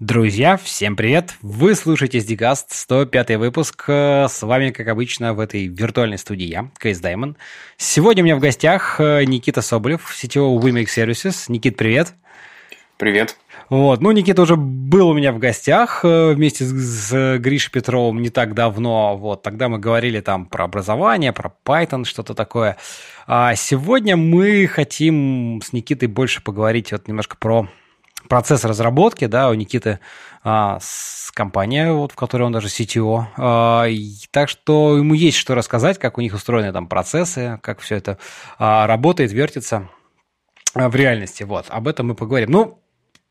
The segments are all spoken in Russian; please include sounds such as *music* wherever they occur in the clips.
Друзья, всем привет! Вы слушаете SDCast, 105 выпуск. С вами, как обычно, в этой виртуальной студии я, Кейс Даймон. Сегодня у меня в гостях э, Никита Соболев, CTO WeMake Services. Никит, привет! Привет! Вот, ну, Никита уже был у меня в гостях э, вместе с, с Гришей Петровым не так давно. Вот, тогда мы говорили там про образование, про Python, что-то такое. А сегодня мы хотим с Никитой больше поговорить вот немножко про процесс разработки, да, у Никиты а, с компания, вот, в которой он даже CTO. А, и, так что ему есть что рассказать, как у них устроены там процессы, как все это а, работает, вертится а, в реальности. Вот, об этом мы поговорим. Ну,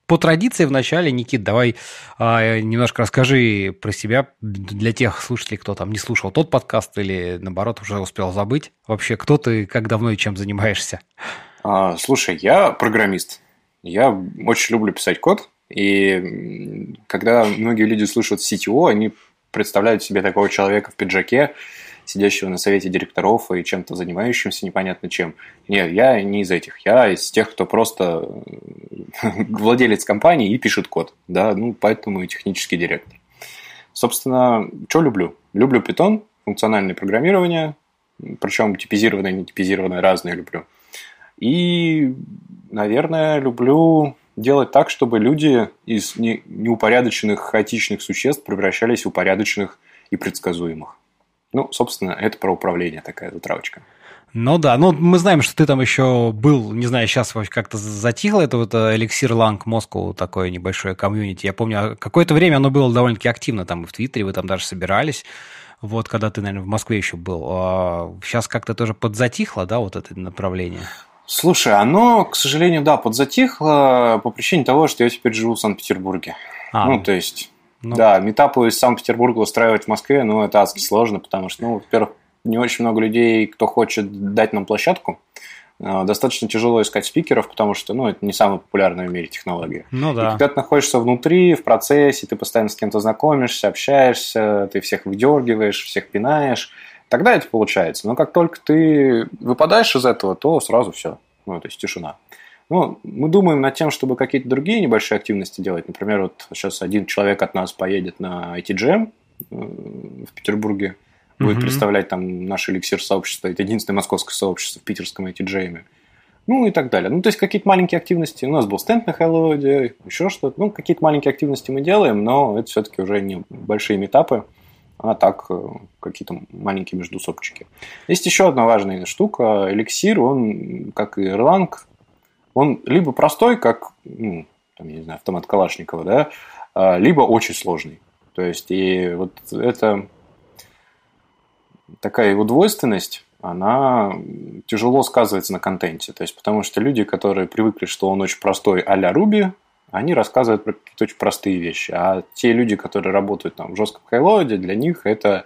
по традиции вначале, Никит, давай а, немножко расскажи про себя для тех слушателей, кто там не слушал тот подкаст или, наоборот, уже успел забыть. Вообще, кто ты, как давно и чем занимаешься? А, слушай, я программист. Я очень люблю писать код, и когда многие люди слышат CTO, они представляют себе такого человека в пиджаке, сидящего на совете директоров и чем-то занимающимся непонятно чем. Нет, я не из этих. Я из тех, кто просто *laughs* владелец компании и пишет код. Да, ну, поэтому и технический директор. Собственно, что люблю? Люблю Python, функциональное программирование, причем типизированное, не типизированное, разные люблю. И, наверное, люблю делать так, чтобы люди из неупорядоченных, хаотичных существ превращались в упорядоченных и предсказуемых. Ну, собственно, это про управление такая затравочка. Ну да, ну мы знаем, что ты там еще был, не знаю, сейчас как-то затихло, это вот э, эликсир Ланг Москву, такое небольшое комьюнити. Я помню, а какое-то время оно было довольно-таки активно, там в Твиттере вы там даже собирались, вот когда ты, наверное, в Москве еще был. А сейчас как-то тоже подзатихло, да, вот это направление? Слушай, оно, к сожалению, да, подзатихло по причине того, что я теперь живу в Санкт-Петербурге. А, ну, то есть, ну... да, метапы из Санкт-Петербурга устраивать в Москве, ну, это адски сложно, потому что, ну, во-первых, не очень много людей, кто хочет дать нам площадку. А, достаточно тяжело искать спикеров, потому что ну, это не самая популярная в мире технология. Ну да. И когда ты находишься внутри, в процессе, ты постоянно с кем-то знакомишься, общаешься, ты всех выдергиваешь, всех пинаешь, тогда это получается. Но как только ты выпадаешь из этого, то сразу все. Ну, то есть тишина. Ну, мы думаем над тем, чтобы какие-то другие небольшие активности делать. Например, вот сейчас один человек от нас поедет на ITGM э, в Петербурге будет угу. представлять там наш эликсир сообщества. Это единственное московское сообщество в питерском ITJ. Ну и так далее. Ну, то есть какие-то маленькие активности. У нас был стенд на Хэллоуде, еще что-то. Ну, какие-то маленькие активности мы делаем, но это все-таки уже не большие метапы, а так э, какие-то маленькие междусопчики. Есть еще одна важная штука. Эликсир, он, как и Erlang, он либо простой, как, ну, там, я не знаю, автомат Калашникова, да, а, либо очень сложный. То есть, и вот это такая его двойственность, она тяжело сказывается на контенте. То есть, потому что люди, которые привыкли, что он очень простой а-ля Ruby, они рассказывают про какие-то очень простые вещи. А те люди, которые работают там в жестком хайлоуде, для них это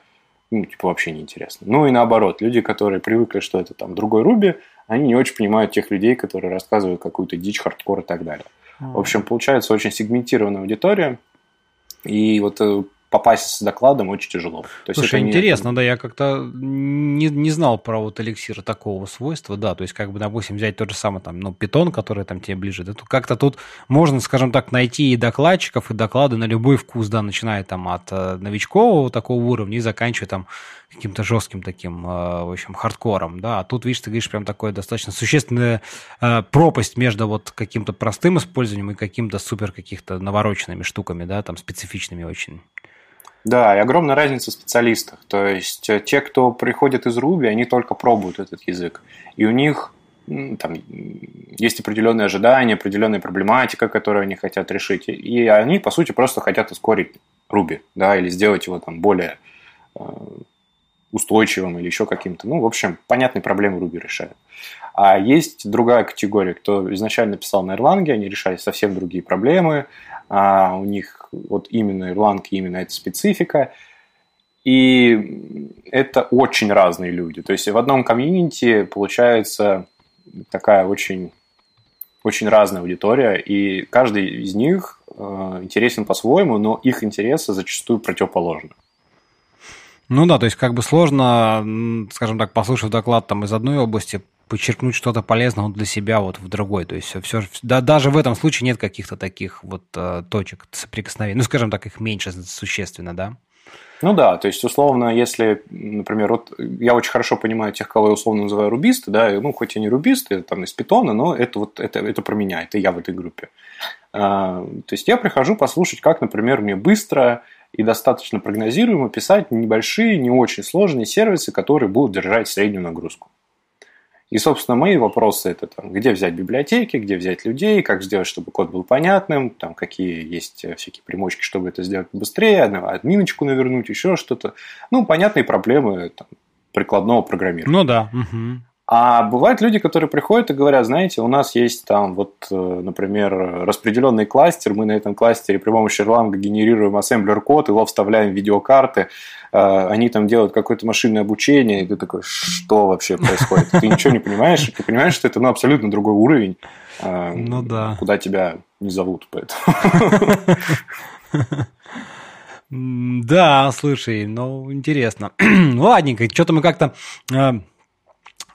ну, типа вообще неинтересно. Ну и наоборот, люди, которые привыкли, что это там другой Ruby, они не очень понимают тех людей, которые рассказывают какую-то дичь, хардкор и так далее. В общем, получается очень сегментированная аудитория. И вот э, попасть с докладом очень тяжело. То есть Слушай, это интересно, не... да, я как-то не, не знал про вот эликсир такого свойства, да, то есть как бы, допустим, взять тот же самый там, ну, питон, который там тебе ближе, да, как-то тут можно, скажем так, найти и докладчиков, и доклады на любой вкус, да, начиная там от э, новичкового такого уровня и заканчивая там каким-то жестким таким, э, в общем, хардкором, да, а тут, видишь, ты говоришь, прям такое достаточно существенная э, пропасть между вот каким-то простым использованием и каким-то супер каких-то навороченными штуками, да, там специфичными очень. Да, и огромная разница в специалистах. То есть э, те, кто приходит из Ruby, они только пробуют этот язык. И у них там есть определенные ожидания, определенная проблематика, которую они хотят решить. И они, по сути, просто хотят ускорить Ruby, да, или сделать его там более э, устойчивым или еще каким-то. Ну, в общем, понятные проблемы Ruby решают. А есть другая категория, кто изначально писал на Erlang, они решали совсем другие проблемы, а у них вот именно Erlang, именно эта специфика. И это очень разные люди. То есть в одном комьюнити получается такая очень, очень разная аудитория, и каждый из них э, интересен по-своему, но их интересы зачастую противоположны. Ну да, то есть как бы сложно, скажем так, послушав доклад там из одной области, подчеркнуть что-то полезное для себя вот в другой. То есть все, да, даже в этом случае нет каких-то таких вот э, точек соприкосновения. Ну, скажем так, их меньше существенно, да? Ну да, то есть, условно, если, например, вот я очень хорошо понимаю тех, кого я условно называю рубисты, да, ну, хоть и не рубисты, там из питона, но это вот это, это про меня, это я в этой группе. А, то есть я прихожу послушать, как, например, мне быстро и достаточно прогнозируемо писать небольшие, не очень сложные сервисы, которые будут держать среднюю нагрузку. И, собственно, мои вопросы это там, где взять библиотеки, где взять людей, как сделать, чтобы код был понятным, там, какие есть всякие примочки, чтобы это сделать быстрее, админочку навернуть, еще что-то. Ну, понятные проблемы там, прикладного программирования. Ну да. Угу. А бывают люди, которые приходят и говорят, знаете, у нас есть там вот, э, например, распределенный кластер, мы на этом кластере при помощи Erlang генерируем ассемблер код, его вставляем в видеокарты, э, они там делают какое-то машинное обучение, и ты такой, что вообще происходит? Ты ничего не понимаешь, ты понимаешь, что это ну, абсолютно другой уровень, э, ну, да. куда тебя не зовут, поэтому... *laughs* Да, слушай, ну, интересно. *clears throat* Ладненько, что-то мы как-то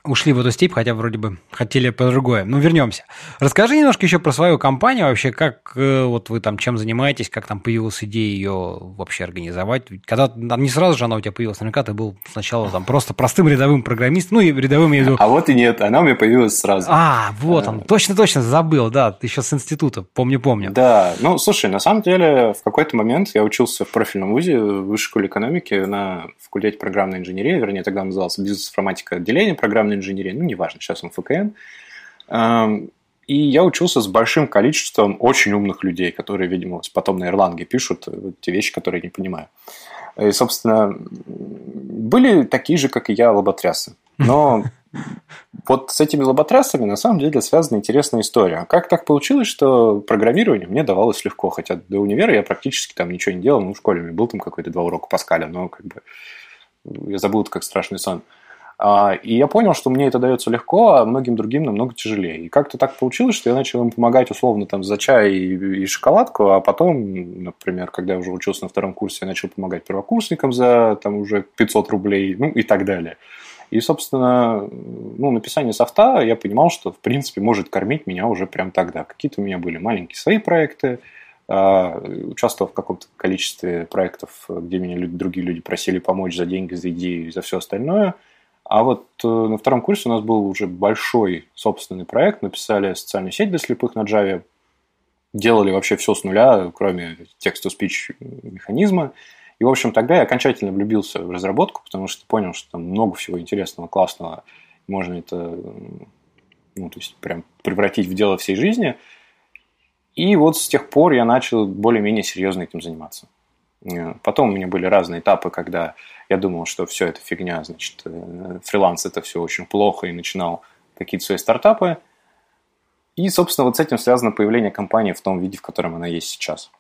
ушли в эту степь, хотя вроде бы хотели по другое. Ну, вернемся. Расскажи немножко еще про свою компанию вообще, как э, вот вы там чем занимаетесь, как там появилась идея ее вообще организовать. Когда не сразу же она у тебя появилась, наверняка ты был сначала там просто простым рядовым программистом, ну и рядовым я иду. А вот и нет, она у меня появилась сразу. А, вот он, точно-точно забыл, да, еще с института, помню-помню. Да, ну, слушай, на самом деле в какой-то момент я учился в профильном вузе в высшей школе экономики на факультете программной инженерии, вернее, тогда назывался бизнес-информатика отделение программной программной инженерии, ну, неважно, сейчас он ФКН. И я учился с большим количеством очень умных людей, которые, видимо, потом на Ирланге пишут те вещи, которые я не понимаю. И, собственно, были такие же, как и я, лоботрясы. Но *laughs* вот с этими лоботрясами на самом деле связана интересная история. Как так получилось, что программирование мне давалось легко, хотя до универа я практически там ничего не делал, ну, в школе у меня был там какой-то два урока Паскаля, но как бы я забыл это как страшный сон. А, и я понял, что мне это дается легко, а многим другим намного тяжелее. И как-то так получилось, что я начал им помогать условно там за чай и, шоколадку, а потом, например, когда я уже учился на втором курсе, я начал помогать первокурсникам за там уже 500 рублей, ну и так далее. И, собственно, ну, написание софта я понимал, что, в принципе, может кормить меня уже прям тогда. Какие-то у меня были маленькие свои проекты, а, участвовал в каком-то количестве проектов, где меня люди, другие люди просили помочь за деньги, за идеи и за все остальное – а вот э, на втором курсе у нас был уже большой собственный проект, написали социальную сеть для слепых на Java, делали вообще все с нуля, кроме текст-то-спич механизма. И, в общем, тогда я окончательно влюбился в разработку, потому что понял, что там много всего интересного, классного. Можно это ну, то есть прям превратить в дело всей жизни. И вот с тех пор я начал более-менее серьезно этим заниматься. Э, потом у меня были разные этапы, когда я думал, что все это фигня, значит, э, фриланс это все очень плохо, и начинал какие-то свои стартапы. И, собственно, вот с этим связано появление компании в том виде, в котором она есть сейчас.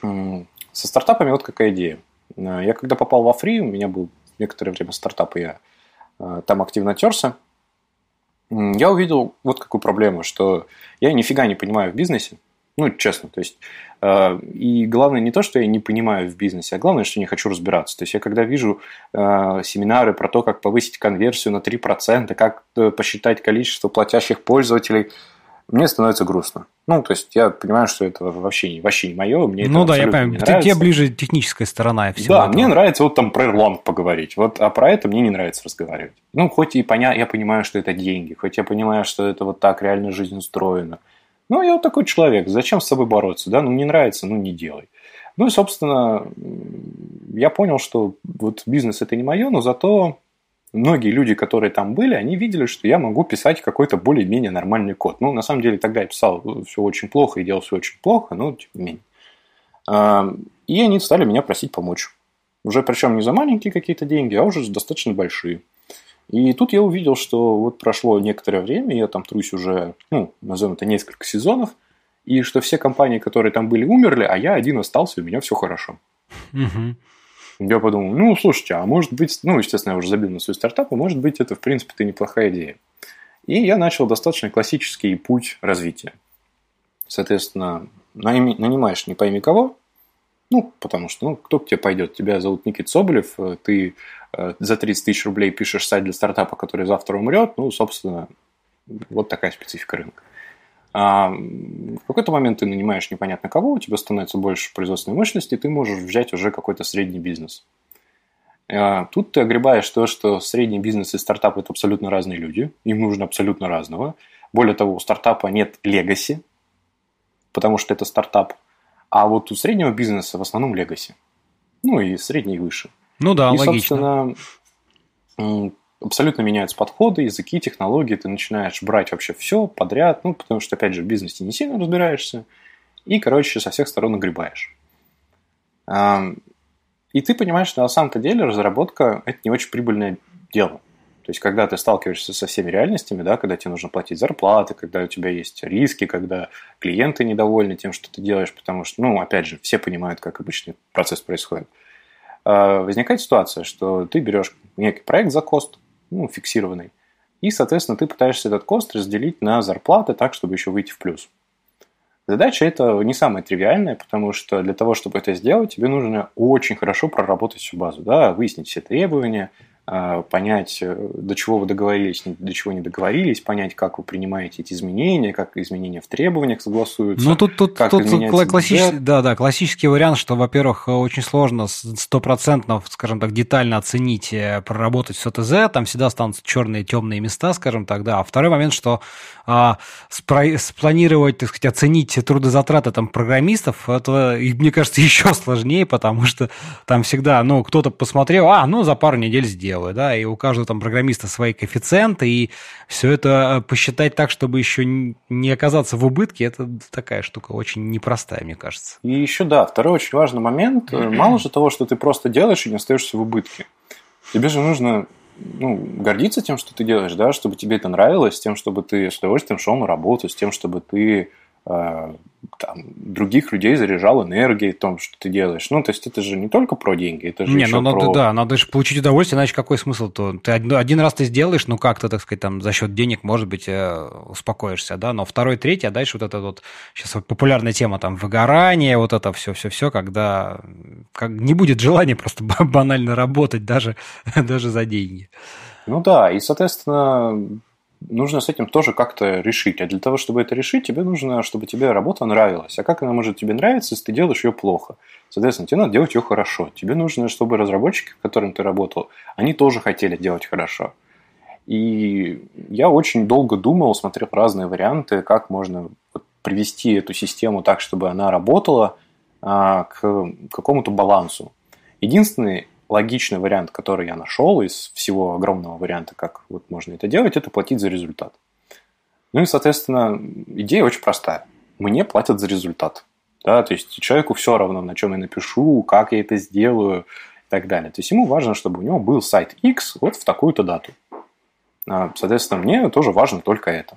Со стартапами вот какая идея. Э, я когда попал во фри, у меня был некоторое время стартап, и я там активно терся. Я увидел вот какую проблему, что я нифига не понимаю в бизнесе, ну, честно, то есть э, и главное не то, что я не понимаю в бизнесе, а главное, что не хочу разбираться. То есть я когда вижу э, семинары про то, как повысить конверсию на 3%, как э, посчитать количество платящих пользователей, мне становится грустно. Ну, то есть я понимаю, что это вообще не, вообще не мое. Мне ну да, я понимаю. Ты, тебе ближе техническая сторона всего Да, этого. мне нравится вот там про Erlang поговорить. Вот, а про это мне не нравится разговаривать. Ну, хоть и поня... я понимаю, что это деньги, хоть я понимаю, что это вот так реально жизнь устроена. Ну, я вот такой человек, зачем с собой бороться, да, ну, не нравится, ну, не делай. Ну, и, собственно, я понял, что вот бизнес это не мое, но зато многие люди, которые там были, они видели, что я могу писать какой-то более-менее нормальный код. Ну, на самом деле, тогда я писал все очень плохо и делал все очень плохо, но тем не менее. И они стали меня просить помочь. Уже причем не за маленькие какие-то деньги, а уже достаточно большие. И тут я увидел, что вот прошло некоторое время, я там трусь уже, ну, назовем это несколько сезонов, и что все компании, которые там были, умерли, а я один остался, и у меня все хорошо. Угу. Я подумал, ну, слушайте, а может быть, ну, естественно, я уже забил на свой стартап, а может быть, это, в принципе-то, неплохая идея. И я начал достаточно классический путь развития. Соответственно, нанимаешь не пойми кого, Ну, потому что, ну, кто к тебе пойдет? Тебя зовут Никит Соболев, э, ты э, за 30 тысяч рублей пишешь сайт для стартапа, который завтра умрет, ну, собственно, вот такая специфика рынка. А в какой-то момент ты нанимаешь непонятно кого, у тебя становится больше производственной мощности, ты можешь взять уже какой-то средний бизнес. А тут ты огребаешь то, что средний бизнес и стартап – это абсолютно разные люди, им нужно абсолютно разного. Более того, у стартапа нет легаси, потому что это стартап, а вот у среднего бизнеса в основном легаси. Ну и средний и выше. Ну да, и, логично. собственно, абсолютно меняются подходы, языки, технологии, ты начинаешь брать вообще все подряд, ну, потому что, опять же, в бизнесе не сильно разбираешься, и, короче, со всех сторон нагребаешь. И ты понимаешь, что на самом-то деле разработка – это не очень прибыльное дело. То есть, когда ты сталкиваешься со всеми реальностями, да, когда тебе нужно платить зарплаты, когда у тебя есть риски, когда клиенты недовольны тем, что ты делаешь, потому что, ну, опять же, все понимают, как обычный процесс происходит. А, возникает ситуация, что ты берешь некий проект за кост, ну, фиксированный. И, соответственно, ты пытаешься этот кост разделить на зарплаты так, чтобы еще выйти в плюс. Задача это не самая тривиальная, потому что для того, чтобы это сделать, тебе нужно очень хорошо проработать всю базу, да, выяснить все требования, понять, э, до чего вы договорились, до чего не договорились, понять, как вы принимаете эти изменения, как изменения в требованиях согласуются. Ну, тут, тут, как тут классический, да, да, классический вариант, что, во-первых, очень сложно стопроцентно, скажем так, детально оценить, э, проработать все ТЗ, там всегда останутся черные, темные места, скажем так, да. А второй момент, что а, спро- спланировать, так сказать, оценить трудозатраты там программистов, это, мне кажется, *laughs* еще сложнее, потому что там всегда, ну, кто-то посмотрел, а, ну, за пару недель сделал делаю, да, и у каждого там программиста свои коэффициенты, и все это э, посчитать так, чтобы еще не оказаться в убытке, это такая штука очень непростая, мне кажется. И еще, да, второй очень важный момент, э, *clears throat* мало же того, что ты просто делаешь и не остаешься в убытке, тебе же нужно ну, гордиться тем, что ты делаешь, да, чтобы тебе это нравилось, тем, чтобы ты с удовольствием шел на работу, с тем, чтобы ты там, других людей заряжал энергией в том, что ты делаешь. Ну, то есть это же не только про деньги, это же не, еще ну, про... Надо, да, надо же получить удовольствие, иначе какой смысл? То ты один раз ты сделаешь, ну как-то, так сказать, там за счет денег, может быть, э, успокоишься, да, но второй, третий, а дальше вот это вот сейчас вот популярная тема там выгорание, вот это все-все-все, когда как, не будет желания просто банально работать даже, *laughs* даже за деньги. Ну да, и, соответственно, нужно с этим тоже как-то решить. А для того, чтобы это решить, тебе нужно, чтобы тебе работа нравилась. А как она может тебе нравиться, если ты делаешь ее плохо? Соответственно, тебе надо делать ее хорошо. Тебе нужно, чтобы разработчики, с которыми ты работал, они тоже хотели делать хорошо. И я очень долго думал, смотрел разные варианты, как можно привести эту систему так, чтобы она работала а, к какому-то балансу. Единственный логичный вариант, который я нашел из всего огромного варианта, как вот можно это делать, это платить за результат. Ну и, соответственно, идея очень простая. Мне платят за результат. Да, то есть человеку все равно, на чем я напишу, как я это сделаю и так далее. То есть ему важно, чтобы у него был сайт X вот в такую-то дату. А, соответственно, мне тоже важно только это.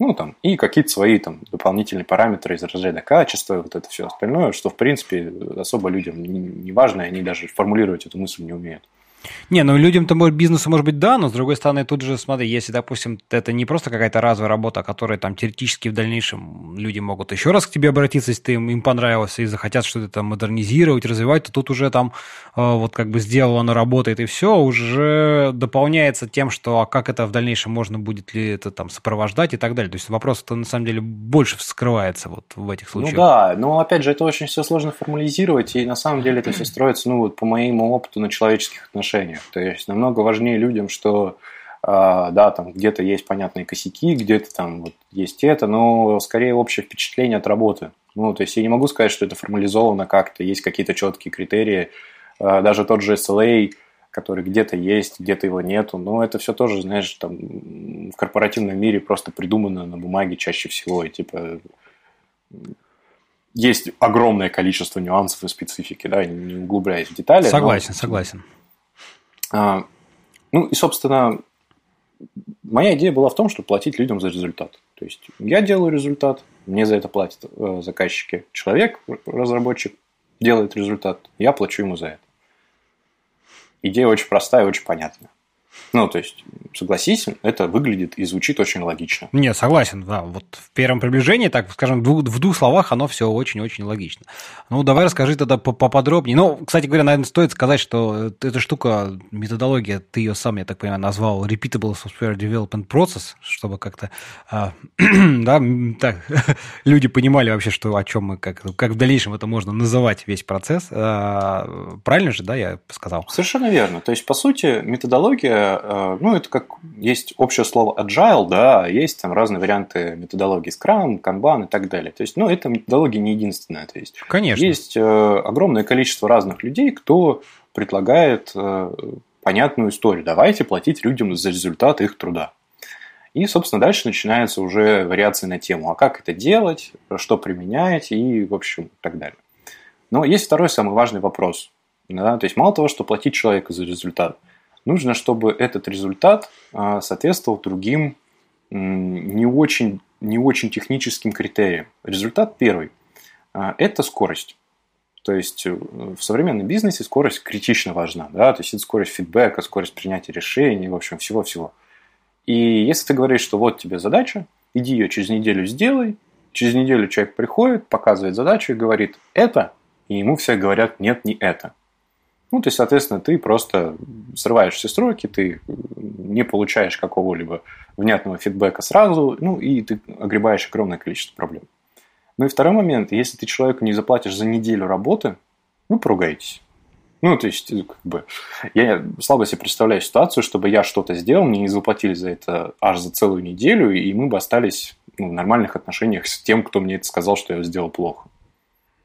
Ну, там, и какие-то свои там дополнительные параметры из разряда качества, вот это все остальное, что, в принципе, особо людям не важно, и они даже формулировать эту мысль не умеют. Не, ну людям-то может, бизнесу может быть да, но с другой стороны, тут же, смотри, если, допустим, это не просто какая-то разовая работа, которая там теоретически в дальнейшем люди могут еще раз к тебе обратиться, если ты им, им понравился и захотят что-то там модернизировать, развивать, то тут уже там э, вот как бы сделано, оно работает и все, уже дополняется тем, что а как это в дальнейшем можно будет ли это там сопровождать и так далее. То есть вопрос-то на самом деле больше вскрывается вот в этих ну случаях. Ну да, но опять же, это очень все сложно формализировать, и на самом деле это все *clears throat* строится, ну вот по моему опыту на человеческих отношениях отношениях. То есть намного важнее людям, что Uh, да, там где-то есть понятные косяки, где-то там вот есть это, но скорее общее впечатление от работы. Ну, то есть я не могу сказать, что это формализовано как-то, есть какие-то четкие критерии. Uh, даже тот же SLA, который где-то есть, где-то его нету, но это все тоже, знаешь, там в корпоративном мире просто придумано на бумаге чаще всего, и типа есть огромное количество нюансов и специфики, да, не углубляясь в детали. Согласен, но... согласен. А, ну и, собственно, моя идея была в том, чтобы платить людям за результат. То есть я делаю результат, мне за это платят э, заказчики. Человек, разработчик, делает результат, я плачу ему за это. Идея очень простая и очень понятная. Ну, то есть, согласись, это выглядит и звучит очень логично. Не, согласен, да. Вот в первом приближении, так скажем, в двух, в двух словах оно все очень-очень логично. Ну, давай расскажи тогда поподробнее. Ну, кстати говоря, наверное, стоит сказать, что эта штука, методология, ты ее сам, я так понимаю, назвал Repeatable Software Development Process, чтобы как-то, а, *clears throat* да, так, *laughs* люди понимали вообще, что, о чем мы, как, как в дальнейшем это можно называть весь процесс. А, правильно же, да, я сказал? Совершенно верно. То есть, по сути, методология Э, ну, это как есть общее слово agile, да, а есть там разные варианты методологии Scrum, Kanban и так далее. То есть, ну, эта методология не единственная. То есть, Конечно. есть э, огромное количество разных людей, кто предлагает э, понятную историю. Давайте платить людям за результат их труда. И, собственно, дальше начинается уже вариация на тему, а как это делать, что применять и, в общем, так далее. Но есть второй самый важный вопрос. Да? То есть, мало того, что платить человеку за результат – нужно, чтобы этот результат а, соответствовал другим не очень, не очень техническим критериям. Результат первый а, – это скорость. То есть э, в современном бизнесе скорость критично важна. Да? То есть это скорость фидбэка, скорость принятия решений, в общем, всего-всего. И если ты говоришь, что вот тебе задача, иди ее через неделю сделай, через неделю человек приходит, показывает задачу и говорит «это», и ему все говорят «нет, не это». Ну, то есть, соответственно, ты просто срываешь все сроки, ты не получаешь какого-либо внятного фидбэка сразу, ну, и ты огребаешь огромное количество проблем. Ну и второй момент, если ты человеку не заплатишь за неделю работы, вы поругаетесь. Ну, то есть, как бы, я слабо себе представляю ситуацию, чтобы я что-то сделал, мне не заплатили за это аж за целую неделю, и мы бы остались ну, в нормальных отношениях с тем, кто мне это сказал, что я сделал плохо.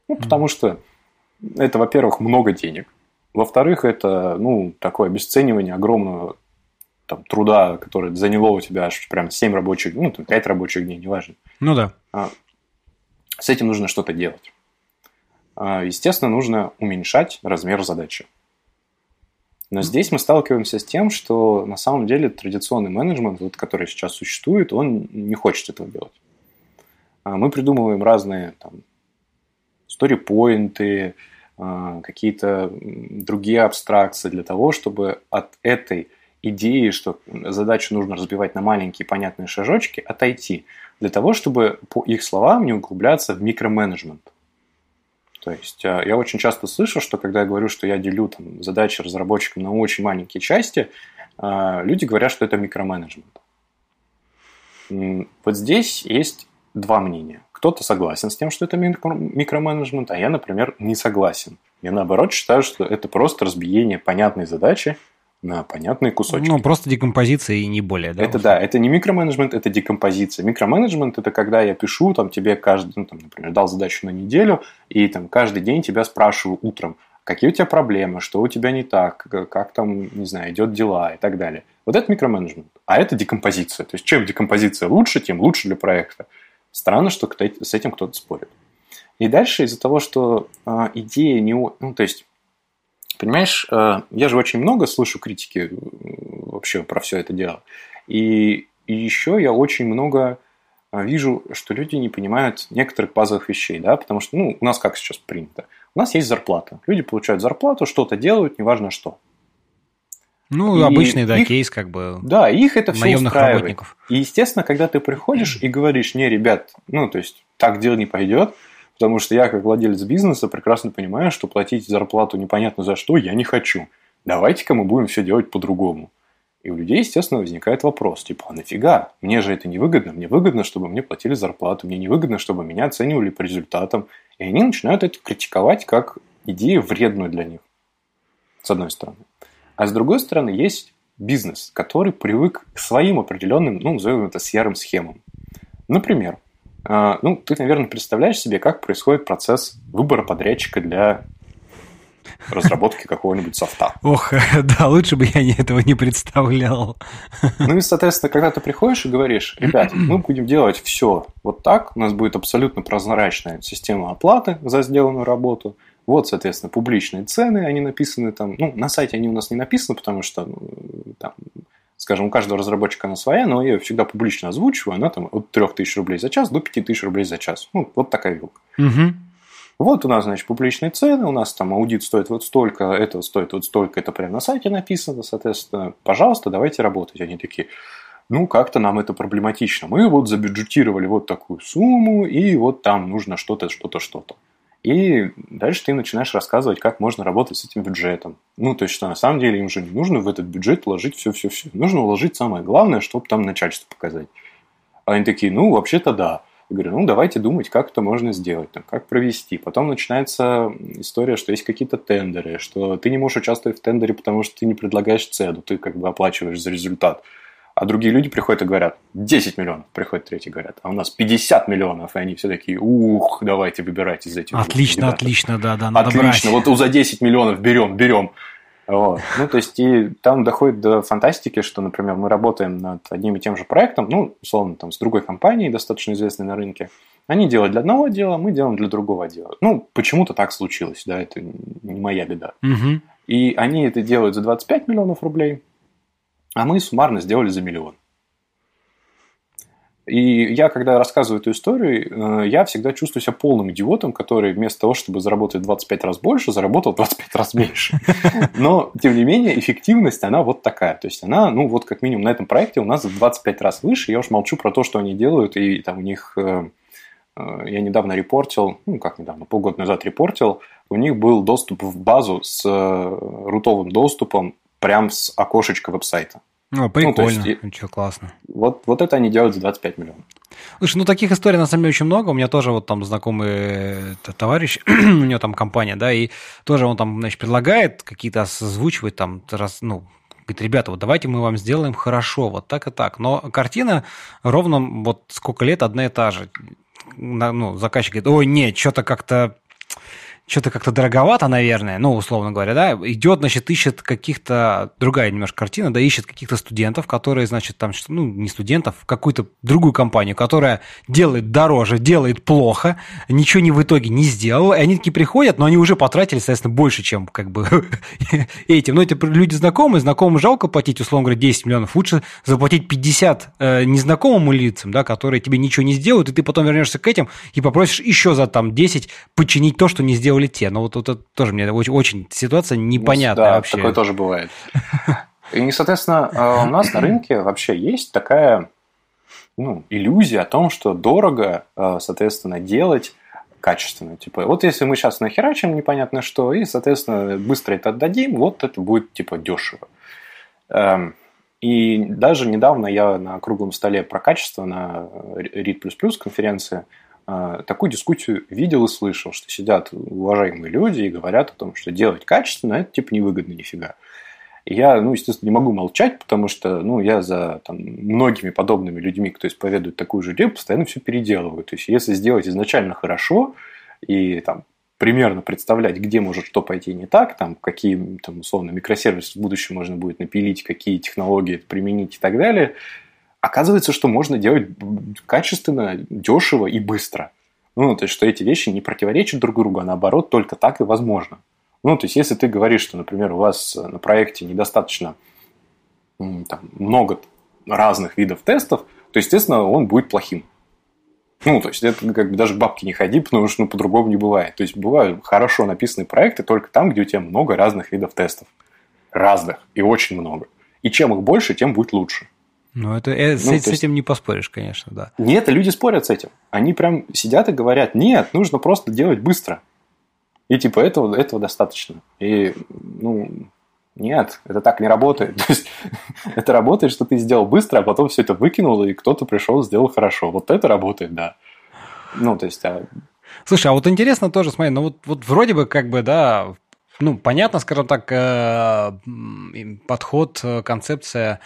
Ну, потому что это, во-первых, много денег. Во-вторых, это ну, такое обесценивание огромного там, труда, который заняло у тебя аж прям 7 рабочих, ну, там, 5 рабочих дней, неважно. Ну да. А, с этим нужно что-то делать. А, естественно, нужно уменьшать размер задачи. Но здесь мы сталкиваемся с тем, что на самом деле традиционный менеджмент, вот, который сейчас существует, он не хочет этого делать. А мы придумываем разные там, story-поинты, а, какие-то другие абстракции для того, чтобы от этой идеи, что задачу нужно разбивать на маленькие понятные шажочки, отойти, для того, чтобы, по их словам, не углубляться в микроменеджмент. То есть а, я очень часто слышу, что когда я говорю, что я делю там, задачи разработчикам на очень маленькие части, а, люди говорят, что это микроменеджмент. Вот здесь есть два мнения. Кто-то согласен с тем, что это микроменеджмент, а я, например, не согласен. Я наоборот считаю, что это просто разбиение понятной задачи на понятные кусочки. Ну, просто декомпозиция и не более, да? Это да, это не микроменеджмент, это декомпозиция. Микроменеджмент – это когда я пишу, там, тебе каждый, ну, там, например, дал задачу на неделю, и там каждый день тебя спрашиваю утром, какие у тебя проблемы, что у тебя не так, как там, не знаю, идет дела и так далее. Вот это микроменеджмент. А это декомпозиция. То есть, чем декомпозиция лучше, тем лучше для проекта. Странно, что с этим кто-то спорит. И дальше из-за того, что э, идея не... Ну, то есть, понимаешь, э, я же очень много слышу критики вообще про все это дело. И, и еще я очень много э, вижу, что люди не понимают некоторых базовых вещей, да, потому что, ну, у нас как сейчас принято? У нас есть зарплата. Люди получают зарплату, что-то делают, неважно что. Ну, и обычный, да, их, кейс как бы. Да, их это все устраивает. Работников. И, естественно, когда ты приходишь и говоришь, не, ребят, ну, то есть, так дело не пойдет, потому что я, как владелец бизнеса, прекрасно понимаю, что платить зарплату непонятно за что я не хочу. Давайте-ка мы будем все делать по-другому. И у людей, естественно, возникает вопрос, типа, а нафига? Мне же это не выгодно. Мне выгодно, чтобы мне платили зарплату. Мне не выгодно, чтобы меня оценивали по результатам. И они начинают это критиковать как идею вредную для них. С одной стороны. А с другой стороны, есть бизнес, который привык к своим определенным, ну, назовем это серым схемам. Например, а, ну, ты, наверное, представляешь себе, как происходит процесс выбора подрядчика для разработки какого-нибудь софта. Ох, *laughs* да, лучше бы я этого не представлял. Ну и, соответственно, когда ты приходишь и говоришь, ребят, мы будем делать все вот так, у нас будет абсолютно прозрачная система оплаты за сделанную работу – вот, соответственно, публичные цены, они написаны там, ну, на сайте они у нас не написаны, потому что, ну, там, скажем, у каждого разработчика она своя, но я ее всегда публично озвучиваю, она там от 3000 рублей за час до 5000 рублей за час. Ну, вот такая вилка. Угу. Вот у нас, значит, публичные цены, у нас там аудит стоит вот столько, это стоит вот столько, это прямо на сайте написано, соответственно, пожалуйста, давайте работать. Они такие, ну, как-то нам это проблематично. Мы вот забюджетировали вот такую сумму, и вот там нужно что-то, что-то, что-то. И дальше ты начинаешь рассказывать, как можно работать с этим бюджетом. Ну, то есть, что на самом деле им же не нужно в этот бюджет вложить все-все-все. Нужно вложить самое главное, чтобы там начальство показать. А они такие, ну, вообще-то да. Я говорю, ну, давайте думать, как это можно сделать, там, как провести. Потом начинается история, что есть какие-то тендеры, что ты не можешь участвовать в тендере, потому что ты не предлагаешь цену, ты как бы оплачиваешь за результат. А другие люди приходят и говорят, 10 миллионов, приходят третьи говорят, а у нас 50 миллионов, и они все такие, ух, давайте выбирайте из этих. Отлично, отлично, да, да, надо Отлично, брать. вот за 10 миллионов берем, берем. Вот. Ну, то есть, и там доходит до фантастики, что, например, мы работаем над одним и тем же проектом, ну, условно, там, с другой компанией, достаточно известной на рынке. Они делают для одного дела, мы делаем для другого дела. Ну, почему-то так случилось, да, это не моя беда. Угу. И они это делают за 25 миллионов рублей, а мы суммарно сделали за миллион. И я, когда рассказываю эту историю, э, я всегда чувствую себя полным идиотом, который вместо того, чтобы заработать 25 раз больше, заработал 25 раз меньше. *laughs* Но, тем не менее, эффективность, она вот такая. То есть, она, ну, вот как минимум на этом проекте у нас в 25 раз выше. Я уж молчу про то, что они делают, и там у них... Э, э, я недавно репортил, ну, как недавно, полгода назад репортил, у них был доступ в базу с рутовым доступом прям с окошечка веб-сайта. Ну, прикольно, ну, есть, ничего классно. Вот, вот это они делают за 25 миллионов. Слушай, ну таких историй на самом деле очень много. У меня тоже вот там знакомый э, товарищ, *clears throat* у него там компания, да, и тоже он там, значит, предлагает какие-то озвучивать там, раз, ну, говорит, ребята, вот давайте мы вам сделаем хорошо, вот так и так. Но картина ровно вот сколько лет одна и та же. Ну, заказчик говорит, ой, нет, что-то как-то что-то как-то дороговато, наверное, ну, условно говоря, да, идет, значит, ищет каких-то, другая немножко картина, да, ищет каких-то студентов, которые, значит, там, ну, не студентов, какую-то другую компанию, которая делает дороже, делает плохо, ничего не в итоге не сделала, и они такие приходят, но они уже потратили, соответственно, больше, чем, как бы, *laughs* этим. Но эти люди знакомые, знакомым жалко платить, условно говоря, 10 миллионов, лучше заплатить 50 э, незнакомым лицам, да, которые тебе ничего не сделают, и ты потом вернешься к этим и попросишь еще за, там, 10 починить то, что не сделали сделали те. Но вот это тоже мне очень, очень ситуация непонятная да, вообще. такое тоже бывает. И, соответственно, э, у нас на рынке вообще есть такая ну, иллюзия о том, что дорого, э, соответственно, делать качественно. Типа, вот если мы сейчас нахерачим непонятно что, и, соответственно, быстро это отдадим, вот это будет, типа, дешево. Эм, и даже недавно я на круглом столе про качество на READ++ конференции такую дискуссию видел и слышал, что сидят уважаемые люди и говорят о том, что делать качественно это типа невыгодно нифига. И я, ну, естественно, не могу молчать, потому что, ну, я за там, многими подобными людьми, кто исповедует такую же идею, постоянно все переделываю. То есть, если сделать изначально хорошо и там примерно представлять, где может что пойти не так, там, какие, там, условно, микросервисы в будущем можно будет напилить, какие технологии применить и так далее – оказывается, что можно делать качественно, дешево и быстро. Ну, то есть, что эти вещи не противоречат друг другу, а наоборот, только так и возможно. Ну, то есть, если ты говоришь, что, например, у вас на проекте недостаточно там, много разных видов тестов, то, естественно, он будет плохим. Ну, то есть, это как бы даже бабки не ходи, потому что ну, по-другому не бывает. То есть, бывают хорошо написанные проекты только там, где у тебя много разных видов тестов. Разных. И очень много. И чем их больше, тем будет лучше. Ну, это, э, с, ну, с этим не поспоришь, конечно, да. Нет, люди спорят с этим. Они прям сидят и говорят, нет, нужно просто делать быстро. И типа этого, этого достаточно. И, ну, нет, это так не работает. *laughs* То есть, это работает, что ты сделал быстро, а потом все это выкинул, и кто-то пришел, сделал хорошо. Вот это работает, да. Ну, то есть, а... Слушай, а вот интересно тоже, смотри, ну вот, вот вроде бы как бы, да, ну, понятно, скажем так, э, подход, э, концепция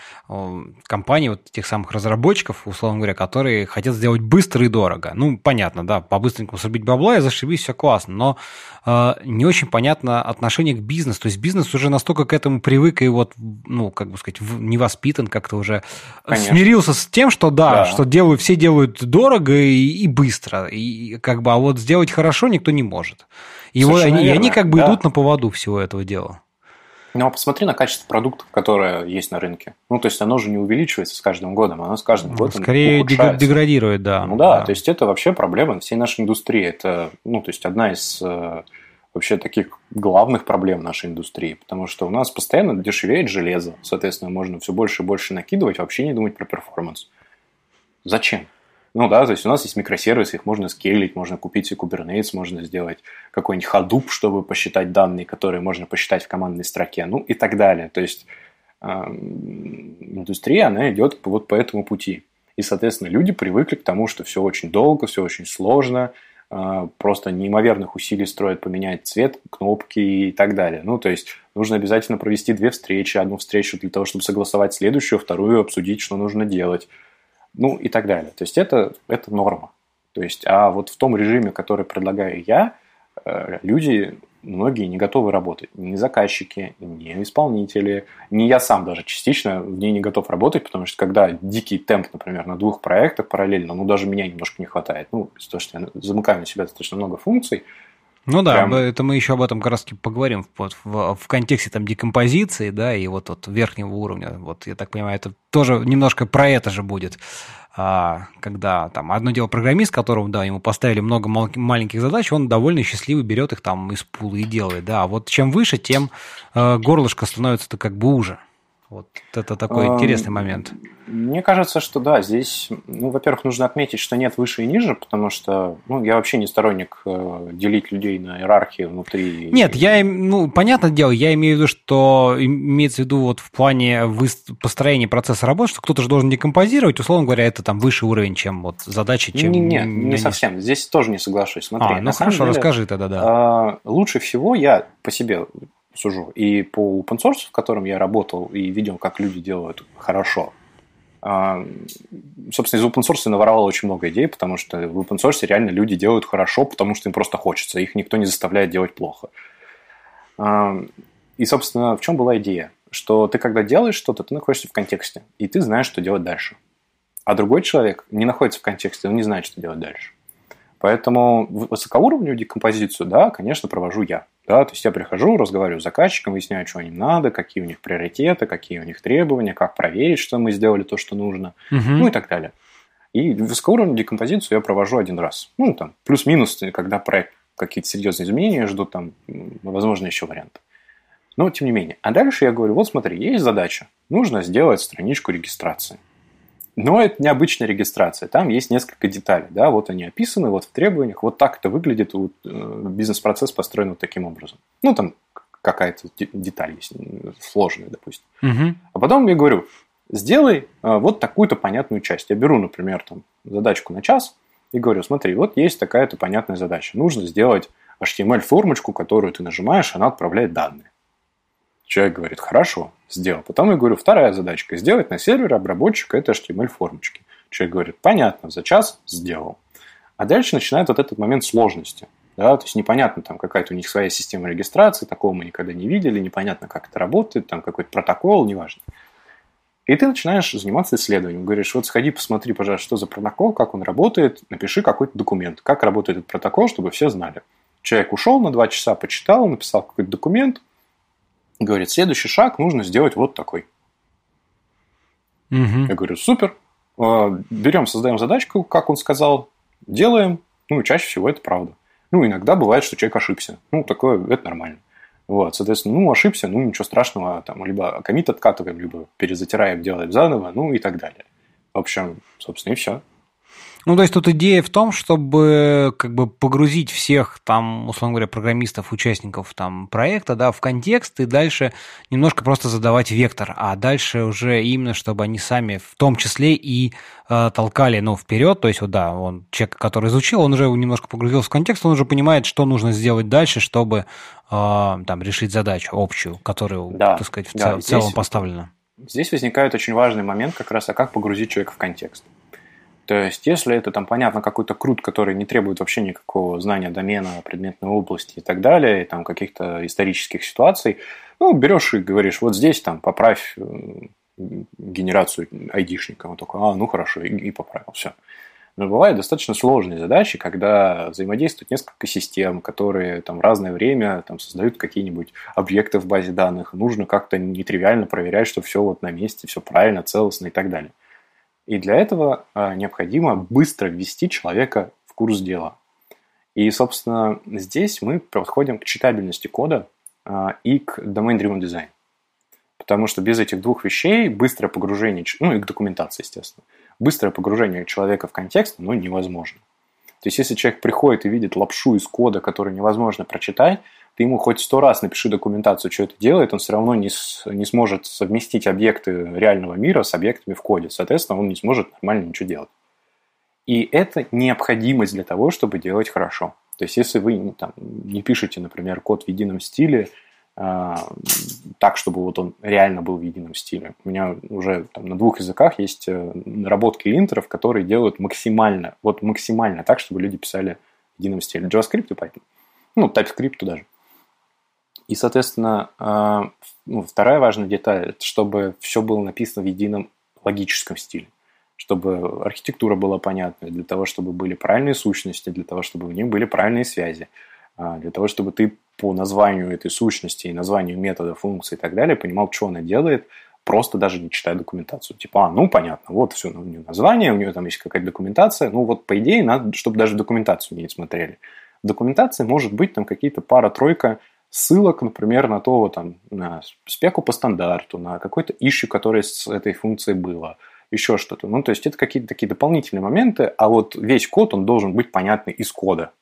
компаний, вот тех самых разработчиков, условно говоря, которые хотят сделать быстро и дорого. Ну, понятно, да, по-быстренькому срубить бабла и зашибись, все классно, но э, не очень понятно отношение к бизнесу. То есть бизнес уже настолько к этому привык и вот, ну, как бы сказать, не воспитан, как-то уже Конечно. смирился с тем, что да, да. что делают, все делают дорого и, и быстро, и как бы, а вот сделать хорошо никто не может. И, вот они, и они как бы да. идут на поводу всего этого дела. Ну, а посмотри на качество продуктов, которое есть на рынке. Ну, то есть оно же не увеличивается с каждым годом, оно с каждым ну, годом Скорее ухудшается. деградирует, да. Ну да, да, то есть это вообще проблема всей нашей индустрии. Это, ну, то есть одна из э, вообще таких главных проблем нашей индустрии, потому что у нас постоянно дешевеет железо, соответственно, можно все больше и больше накидывать, вообще не думать про перформанс. Зачем? Ну да, то есть у нас есть микросервисы, их можно скейлить, можно купить и Kubernetes, можно сделать какой-нибудь Hadoop, чтобы посчитать данные, которые можно посчитать в командной строке, ну и так далее. То есть э, индустрия, она идет вот по этому пути. И, соответственно, люди привыкли к тому, что все очень долго, все очень сложно, э, просто неимоверных усилий строят поменять цвет, кнопки и так далее. Ну, то есть нужно обязательно провести две встречи, одну встречу для того, чтобы согласовать следующую, вторую обсудить, что нужно делать ну и так далее. То есть это, это норма. То есть, а вот в том режиме, который предлагаю я, э, люди, многие не готовы работать. Ни заказчики, ни исполнители, ни я сам даже частично в ней не готов работать, потому что когда дикий темп, например, на двух проектах параллельно, ну даже меня немножко не хватает. Ну, то, что я замыкаю на себя достаточно много функций, ну да, Прям... это мы еще об этом как раз поговорим в, в, в контексте там декомпозиции, да, и вот от верхнего уровня. Вот я так понимаю, это тоже немножко про это же будет. А, когда там одно дело программист, которому, да, ему поставили много маленьких задач, он довольно счастливый берет их там из пула и делает, да. А вот чем выше, тем э, горлышко становится-то как бы уже. Вот это такой интересный момент. Мне кажется, что да, здесь, ну, во-первых, нужно отметить, что нет выше и ниже, потому что, ну, я вообще не сторонник э, делить людей на иерархии внутри. Нет, я, ну, понятное дело, я имею в виду, что имеется в виду вот в плане построения процесса работы, что кто-то же должен декомпозировать, условно говоря, это там выше уровень, чем вот задачи, чем... Не, не, не, не совсем, здесь тоже не соглашусь. Смотри, а, ну хорошо, деле, расскажи тогда, да. Э, лучше всего я по себе сужу. И по open source, в котором я работал, и видел, как люди делают хорошо, а, собственно, из open source наворовал очень много идей, потому что в open source реально люди делают хорошо, потому что им просто хочется, их никто не заставляет делать плохо. А, и, собственно, в чем была идея? Что ты, когда делаешь что-то, ты находишься в контексте, и ты знаешь, что делать дальше. А другой человек не находится в контексте, он не знает, что делать дальше. Поэтому высокоуровневую декомпозицию, да, конечно, провожу я. Да, то есть я прихожу, разговариваю с заказчиком, выясняю, что им надо, какие у них приоритеты, какие у них требования, как проверить, что мы сделали то, что нужно, угу. ну и так далее. И высокоуровневую декомпозицию я провожу один раз. Ну, там, плюс-минус, когда проект какие-то серьезные изменения ждут, там, возможно, еще варианты. Но тем не менее. А дальше я говорю, вот смотри, есть задача. Нужно сделать страничку регистрации. Но это необычная регистрация. Там есть несколько деталей. Да? Вот они описаны, вот в требованиях. Вот так это выглядит. Вот, э, бизнес-процесс построен вот таким образом. Ну, там какая-то деталь есть, сложная, допустим. Угу. А потом я говорю, сделай э, вот такую-то понятную часть. Я беру, например, там, задачку на час и говорю, смотри, вот есть такая-то понятная задача. Нужно сделать HTML-формочку, которую ты нажимаешь, она отправляет данные. Человек говорит, хорошо, сделал. Потом я говорю, вторая задачка, сделать на сервере обработчика это HTML-формочки. Человек говорит, понятно, за час сделал. А дальше начинает вот этот момент сложности. Да, то есть непонятно, там какая-то у них своя система регистрации, такого мы никогда не видели, непонятно, как это работает, там какой-то протокол, неважно. И ты начинаешь заниматься исследованием. Говоришь, вот сходи, посмотри, пожалуйста, что за протокол, как он работает, напиши какой-то документ, как работает этот протокол, чтобы все знали. Человек ушел на два часа, почитал, написал какой-то документ – говорит, следующий шаг нужно сделать вот такой. Угу. Я говорю, супер, а, берем, создаем задачку, как он сказал, делаем, ну, чаще всего это правда. Ну, иногда бывает, что человек ошибся. Ну, такое, это нормально. Вот, соответственно, ну, ошибся, ну, ничего страшного, там, либо комит откатываем, либо перезатираем, делаем заново, ну, и так далее. В общем, собственно, и все. Ну, то есть тут идея в том, чтобы как бы погрузить всех там, условно говоря, программистов, участников там проекта, да, в контекст и дальше немножко просто задавать вектор, а дальше уже именно, чтобы они сами в том числе и э, толкали, ну, вперед, то есть вот да, он человек, который изучил, он уже немножко погрузился в контекст, он уже понимает, что нужно сделать дальше, чтобы э, там решить задачу общую, которую, да, так сказать, в, да, цел, здесь, целом поставлена. Здесь возникает очень важный момент как раз, а как погрузить человека в контекст. То есть, если это там, понятно, какой-то крут, который не требует вообще никакого знания домена, предметной области и так далее, и там каких-то исторических ситуаций, ну, берешь и говоришь, вот здесь там поправь э, генерацию айдишника. Он такой, а, ну хорошо, и, и поправил, все. Но бывают достаточно сложные задачи, когда взаимодействуют несколько систем, которые там разное время там, создают какие-нибудь объекты в базе данных. Нужно как-то нетривиально проверять, что все вот на месте, все правильно, целостно и так далее. И для этого а, необходимо быстро ввести человека в курс дела. И, собственно, здесь мы подходим к читабельности кода а, и к domain-driven design. Потому что без этих двух вещей быстрое погружение, ну и к документации, естественно, быстрое погружение человека в контекст, ну, невозможно. То есть, если человек приходит и видит лапшу из кода, который невозможно прочитать, ты ему хоть сто раз напиши документацию, что это делает, он все равно не, с, не сможет совместить объекты реального мира с объектами в коде. Соответственно, он не сможет нормально ничего делать. И это необходимость для того, чтобы делать хорошо. То есть, если вы там, не пишете, например, код в едином стиле, э, так, чтобы вот он реально был в едином стиле. У меня уже там, на двух языках есть э, наработки линтеров, которые делают максимально, вот максимально так, чтобы люди писали в едином стиле. JavaScript и Python. Ну, TypeScript даже. И, соответственно, э, ну, вторая важная деталь, это чтобы все было написано в едином логическом стиле. Чтобы архитектура была понятной, для того, чтобы были правильные сущности, для того, чтобы в них были правильные связи, э, для того, чтобы ты по названию этой сущности и названию метода, функции и так далее понимал, что она делает, просто даже не читая документацию. Типа, а, ну, понятно, вот все, у нее название, у нее там есть какая-то документация, ну, вот, по идее, надо, чтобы даже документацию не смотрели. В документации может быть там какие-то пара-тройка ссылок, например, на то, там, на спеку по стандарту, на какой-то ищу, которое с этой функцией было, еще что-то. Ну, то есть это какие-то такие дополнительные моменты, а вот весь код, он должен быть понятный из кода.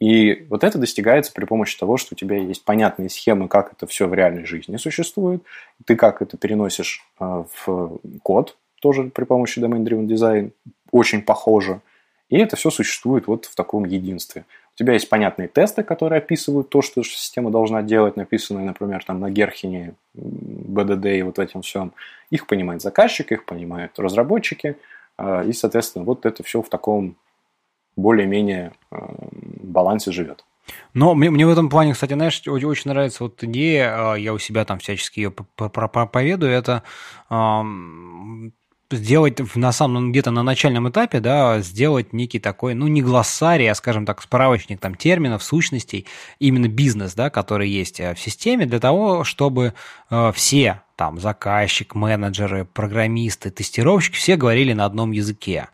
И вот это достигается при помощи того, что у тебя есть понятные схемы, как это все в реальной жизни существует, ты как это переносишь а, в код, тоже при помощи Domain Driven Design, очень похоже. И это все существует вот в таком единстве. У тебя есть понятные тесты, которые описывают то, что система должна делать, написанные, например, там на Герхине, BDD и вот этим всем. Их понимает заказчик, их понимают разработчики. А, и, соответственно, вот это все в таком более-менее э, балансе живет. Но мне, мне в этом плане, кстати, знаешь, очень, очень нравится вот идея, э, я у себя там всячески ее проповедую, это сделать на самом где-то на начальном этапе, да, сделать некий такой, ну, не глоссарий, а, скажем так, справочник там терминов, сущностей, именно бизнес, да, который есть э, в системе, для того, чтобы э, все, там, заказчик, менеджеры, программисты, тестировщики, все говорили на одном языке.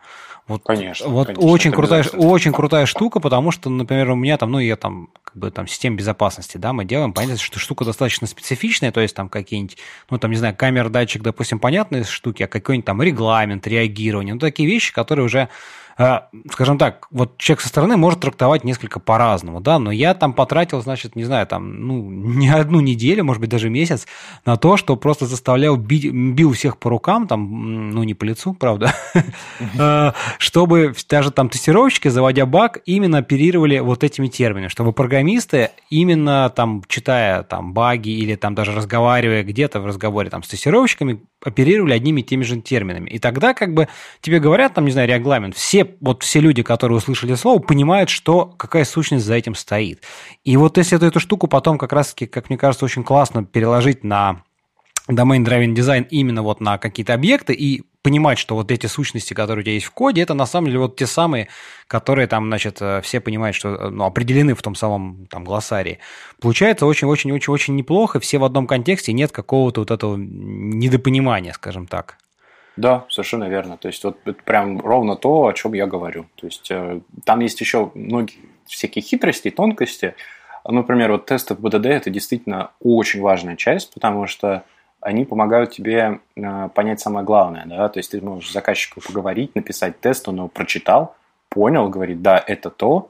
Вот, конечно. Вот конечно, очень крутая, очень крутая штука, потому что, например, у меня там, ну, я там, как бы там система безопасности, да, мы делаем, понятно, что штука достаточно специфичная, то есть там какие-нибудь, ну, там, не знаю, камера, датчик, допустим, понятные штуки, а какой-нибудь там регламент, реагирование, ну, такие вещи, которые уже скажем так, вот человек со стороны может трактовать несколько по-разному, да, но я там потратил, значит, не знаю, там, ну, *laughs* не одну неделю, может быть, даже месяц на то, что просто заставлял бить, бил всех по рукам, там, ну, не по лицу, правда, а, *laughs* чтобы даже там тестировщики, заводя баг, именно оперировали вот этими терминами, чтобы программисты именно там, читая там баги или там даже разговаривая где-то в разговоре там с тестировщиками, оперировали одними и теми же терминами. И тогда как бы тебе говорят, там, не знаю, регламент, все, вот все люди, которые услышали слово, понимают, что какая сущность за этим стоит. И вот если эту, эту штуку потом как раз-таки, как мне кажется, очень классно переложить на domain driven design именно вот на какие-то объекты и понимать, что вот эти сущности, которые у тебя есть в коде, это на самом деле вот те самые, которые там, значит, э, все понимают, что э, ну, определены в том самом там глоссарии. Получается очень-очень-очень-очень неплохо, все в одном контексте, нет какого-то вот этого недопонимания, скажем так. Да, совершенно верно. То есть вот это прям ровно то, о чем я говорю. То есть э, там есть еще многие всякие хитрости, тонкости. Например, вот тесты БДД это действительно очень важная часть, потому что они помогают тебе э, понять самое главное, да, то есть ты можешь с заказчиком поговорить, написать тест, он его прочитал, понял, говорит, да, это то,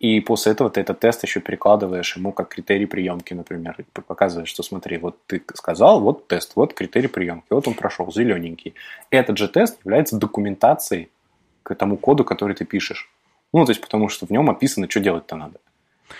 и после этого ты этот тест еще перекладываешь ему как критерий приемки, например, показываешь, что смотри, вот ты сказал, вот тест, вот критерий приемки, вот он прошел, зелененький. Этот же тест является документацией к тому коду, который ты пишешь. Ну, то есть потому что в нем описано, что делать-то надо.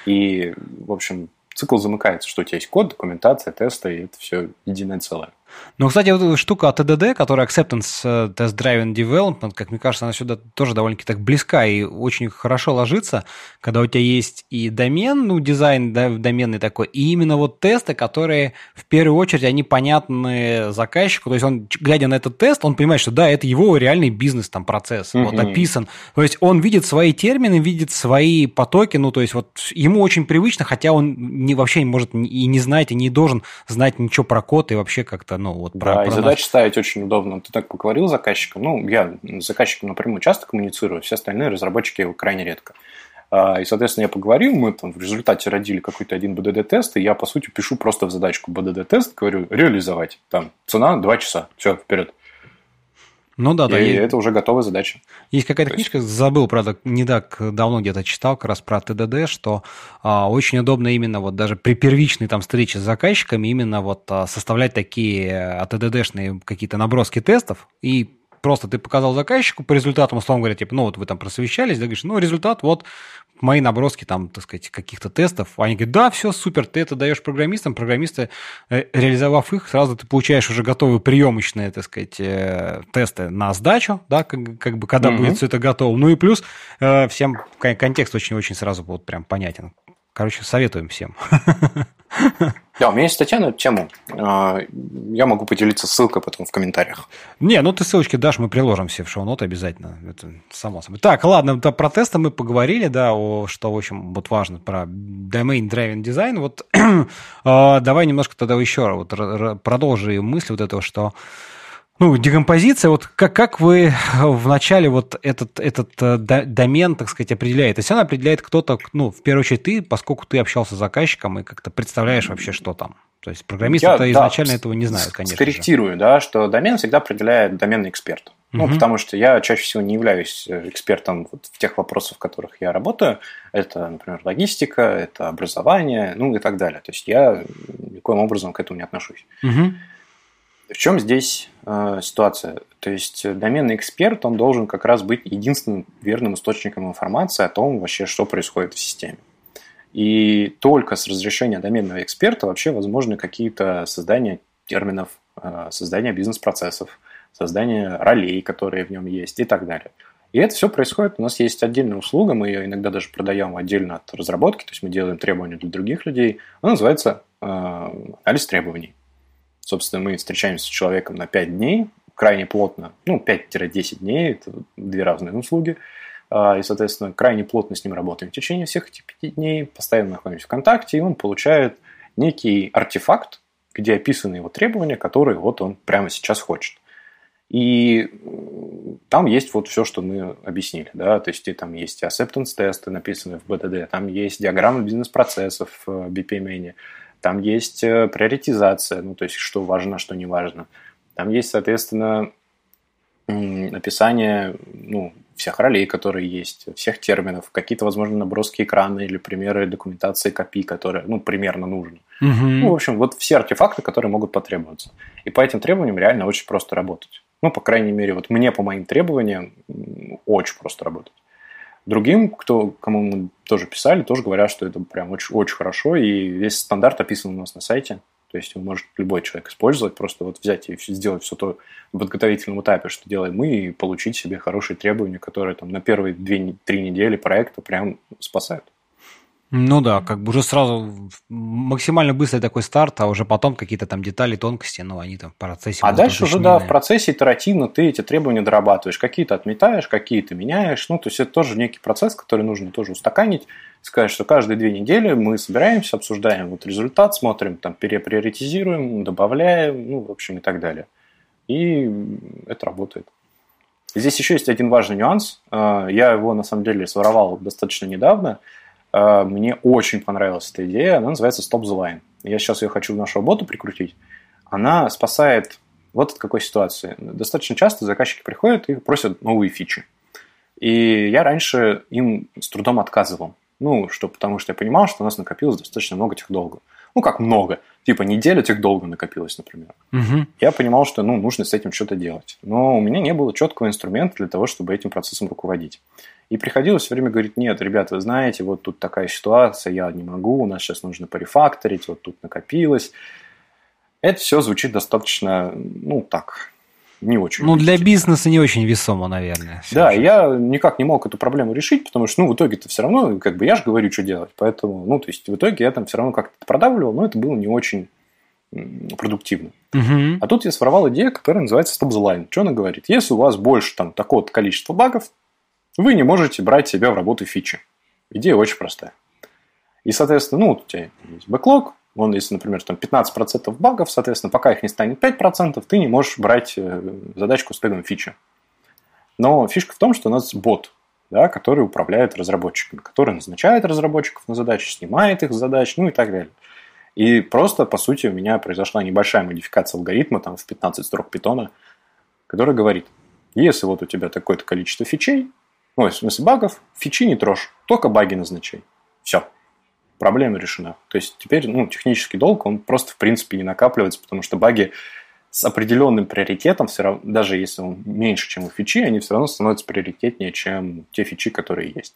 И, в общем, цикл замыкается, что у тебя есть код, документация, тесты, и это все единое целое. Ну, кстати, вот эта штука от TDD, которая Acceptance э, Test Driven Development, как мне кажется, она сюда тоже довольно-таки так близка и очень хорошо ложится, когда у тебя есть и домен, ну, дизайн да, доменный такой, и именно вот тесты, которые в первую очередь, они понятны заказчику, то есть он, глядя на этот тест, он понимает, что да, это его реальный бизнес, там, процесс, mm-hmm. вот, описан. То есть он видит свои термины, видит свои потоки, ну, то есть вот ему очень привычно, хотя он не, вообще может и не знать, и не должен знать ничего про код и вообще как-то, ну, вот про, да, про и задачи ставить очень удобно. Ты так поговорил с заказчиком. Ну, я с заказчиком напрямую часто коммуницирую, все остальные разработчики крайне редко. А, и, соответственно, я поговорил, мы там в результате родили какой-то один БДД-тест, и я, по сути, пишу просто в задачку БДД-тест, говорю, реализовать. Там, цена 2 часа, все, вперед. Ну да, да. И, и это уже готовая задача. Есть какая-то книжка, есть... забыл, правда, не так давно где-то читал как раз про ТДД, что а, очень удобно именно вот даже при первичной там встрече с заказчиками именно вот а, составлять такие а, ТДДшные какие-то наброски тестов и просто ты показал заказчику по результатам, условно говоря, типа, ну вот вы там просвещались, да, говоришь, ну результат вот мои наброски там, так сказать, каких-то тестов. Они говорят, да, все супер, ты это даешь программистам, программисты, э, реализовав их, сразу ты получаешь уже готовые приемочные, так сказать, э, тесты на сдачу, да, как, как бы, когда mm-hmm. будет все это готово. Ну и плюс э, всем контекст очень-очень сразу будет прям понятен. Короче, советуем всем. *laughs* Да, у меня есть статья на эту тему. А, я могу поделиться ссылкой потом в комментариях. Не, ну ты ссылочки дашь, мы приложим все в шоу-ноты обязательно. Это само собой. Так, ладно, да, про тесты мы поговорили, да, о, что, в общем, вот важно, про domain driven design. Вот *clears throat* а, давай немножко тогда еще вот продолжи мысль вот этого, что ну, декомпозиция, вот как, как вы вначале вот этот, этот э, домен, так сказать, определяете? То есть она определяет кто-то, ну, в первую очередь ты, поскольку ты общался с заказчиком и как-то представляешь вообще, что там. То есть программисты-то Я, изначально да, этого не знают, конечно Скорректирую, же. да, что домен всегда определяет доменный эксперт. Ну, угу. потому что я чаще всего не являюсь э, экспертом вот в тех вопросах, в которых я работаю. Это, например, логистика, это образование, ну и так далее. То есть я никоим образом к этому не отношусь. Угу. В чем здесь э, ситуация? То есть э, доменный эксперт, он должен как раз быть единственным верным источником информации о том вообще, что происходит в системе. И только с разрешения доменного эксперта вообще возможны какие-то создания терминов, э, создание бизнес-процессов, создание ролей, которые в нем есть и так далее. И это все происходит. У нас есть отдельная услуга, мы ее иногда даже продаем отдельно от разработки, то есть мы делаем требования для других людей. Она называется э, анализ требований. Собственно, мы встречаемся с человеком на 5 дней, крайне плотно, ну, 5-10 дней, это две разные услуги, а, и, соответственно, крайне плотно с ним работаем в течение всех этих 5 дней, постоянно находимся в контакте, и он получает некий артефакт, где описаны его требования, которые вот он прямо сейчас хочет. И там есть вот все, что мы объяснили, да, то есть там есть acceptance тесты, написанные в BTD, там есть диаграммы бизнес-процессов в BPMN, там есть э, приоритизация, ну, то есть, что важно, что не важно. Там есть, соответственно, описание ну, всех ролей, которые есть, всех терминов, какие-то, возможно, наброски экрана или примеры документации копий, которые, ну, примерно нужны. Угу. Ну, в общем, вот все артефакты, которые могут потребоваться. И по этим требованиям реально очень просто работать. Ну, по крайней мере, вот мне по моим требованиям очень просто работать. Другим, кто, кому мы тоже писали, тоже говорят, что это прям очень, очень хорошо, и весь стандарт описан у нас на сайте. То есть его может любой человек использовать, просто вот взять и сделать все то в подготовительном этапе, что делаем мы, и получить себе хорошие требования, которые там на первые две-три недели проекта прям спасают. Ну да, как бы уже сразу максимально быстрый такой старт, а уже потом какие-то там детали, тонкости, ну они там в процессе. А дальше уже, да, в процессе итеративно ты эти требования дорабатываешь. Какие-то отметаешь, какие-то меняешь. Ну, то есть это тоже некий процесс, который нужно тоже устаканить. Сказать, что каждые две недели мы собираемся, обсуждаем вот результат, смотрим, там, переприоритизируем, добавляем, ну, в общем, и так далее. И это работает. Здесь еще есть один важный нюанс. А, я его, на самом деле, своровал достаточно недавно – мне очень понравилась эта идея. Она называется Stop the Line. Я сейчас ее хочу в нашу работу прикрутить. Она спасает вот от какой ситуации. Достаточно часто заказчики приходят и просят новые фичи. И я раньше им с трудом отказывал. Ну, что, потому что я понимал, что у нас накопилось достаточно много тех долга. Ну, как много. Типа неделя тех долго накопилось, например. Угу. Я понимал, что ну, нужно с этим что-то делать. Но у меня не было четкого инструмента для того, чтобы этим процессом руководить. И приходилось все время говорить, нет, ребята, вы знаете, вот тут такая ситуация, я не могу, у нас сейчас нужно порефакторить, вот тут накопилось. Это все звучит достаточно, ну, так, не очень. Ну, для бизнеса не очень весомо, наверное. Да, же. я никак не мог эту проблему решить, потому что, ну, в итоге-то все равно, как бы, я же говорю, что делать. Поэтому, ну, то есть, в итоге я там все равно как-то продавливал, но это было не очень продуктивно. Угу. А тут я своровал идею, которая называется Stop the Line. Что она говорит? Если у вас больше там такого-то количества багов, вы не можете брать себя в работу фичи. Идея очень простая. И, соответственно, ну, у тебя есть бэклог, он, если, например, там 15% багов, соответственно, пока их не станет 5%, ты не можешь брать э, задачку с тегом фичи. Но фишка в том, что у нас бот, да, который управляет разработчиками, который назначает разработчиков на задачи, снимает их с задач, ну и так далее. И просто, по сути, у меня произошла небольшая модификация алгоритма там, в 15 строк питона, которая говорит, если вот у тебя такое-то количество фичей, ну, в смысле багов, фичи не трожь, только баги назначай. Все проблема решена. То есть теперь ну, технический долг, он просто в принципе не накапливается, потому что баги с определенным приоритетом, все равно, даже если он меньше, чем у фичи, они все равно становятся приоритетнее, чем те фичи, которые есть.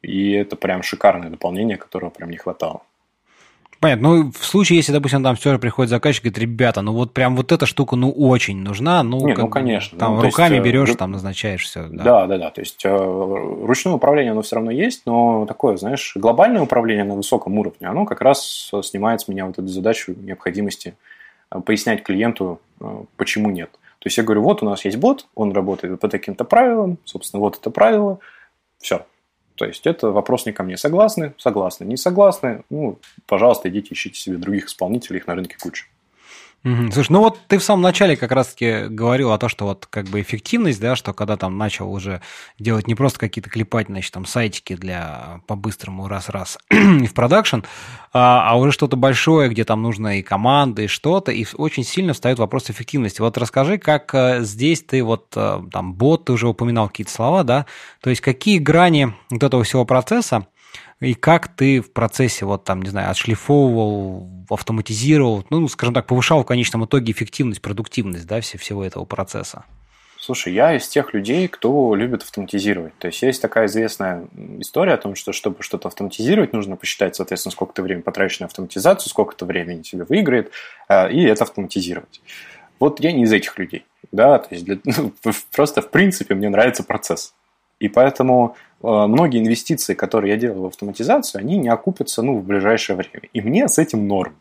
И это прям шикарное дополнение, которого прям не хватало. Понятно. Ну, в случае, если, допустим, там все же приходит заказчик и говорит, ребята, ну вот прям вот эта штука, ну, очень нужна, ну, Не, ну конечно. Там ну, руками есть, э, берешь, там назначаешь все. Да. да, да, да. То есть э, ручное управление, оно все равно есть, но такое, знаешь, глобальное управление на высоком уровне, оно как раз снимает с меня вот эту задачу необходимости э, пояснять клиенту, почему нет. То есть я говорю, вот у нас есть бот, он работает по таким-то правилам, собственно, вот это правило, все, то есть это вопрос не ко мне. Согласны? Согласны. Не согласны? Ну, пожалуйста, идите ищите себе других исполнителей, их на рынке куча. Угу. Слушай, ну вот ты в самом начале как раз-таки говорил о том, что вот как бы эффективность, да, что когда там начал уже делать не просто какие-то клепать, значит, там сайтики для по-быстрому раз-раз и *clears throat* в продакшн, а, а уже что-то большое, где там нужно и команды, и что-то, и очень сильно встает вопрос эффективности. Вот расскажи, как э, здесь ты вот э, там бот, ты уже упоминал какие-то слова, да, то есть какие грани вот этого всего процесса, и как ты в процессе, вот там, не знаю, отшлифовывал, автоматизировал, ну, скажем так, повышал в конечном итоге эффективность, продуктивность, да, всего этого процесса? Слушай, я из тех людей, кто любит автоматизировать. То есть есть такая известная история о том, что чтобы что-то автоматизировать, нужно посчитать, соответственно, сколько ты времени потратишь на автоматизацию, сколько это времени тебе выиграет, э, и это автоматизировать. Вот я не из этих людей. Да, то есть для, *laughs* ну, просто в принципе мне нравится процесс. И поэтому многие инвестиции, которые я делаю в автоматизацию, они не окупятся ну, в ближайшее время. И мне с этим норм.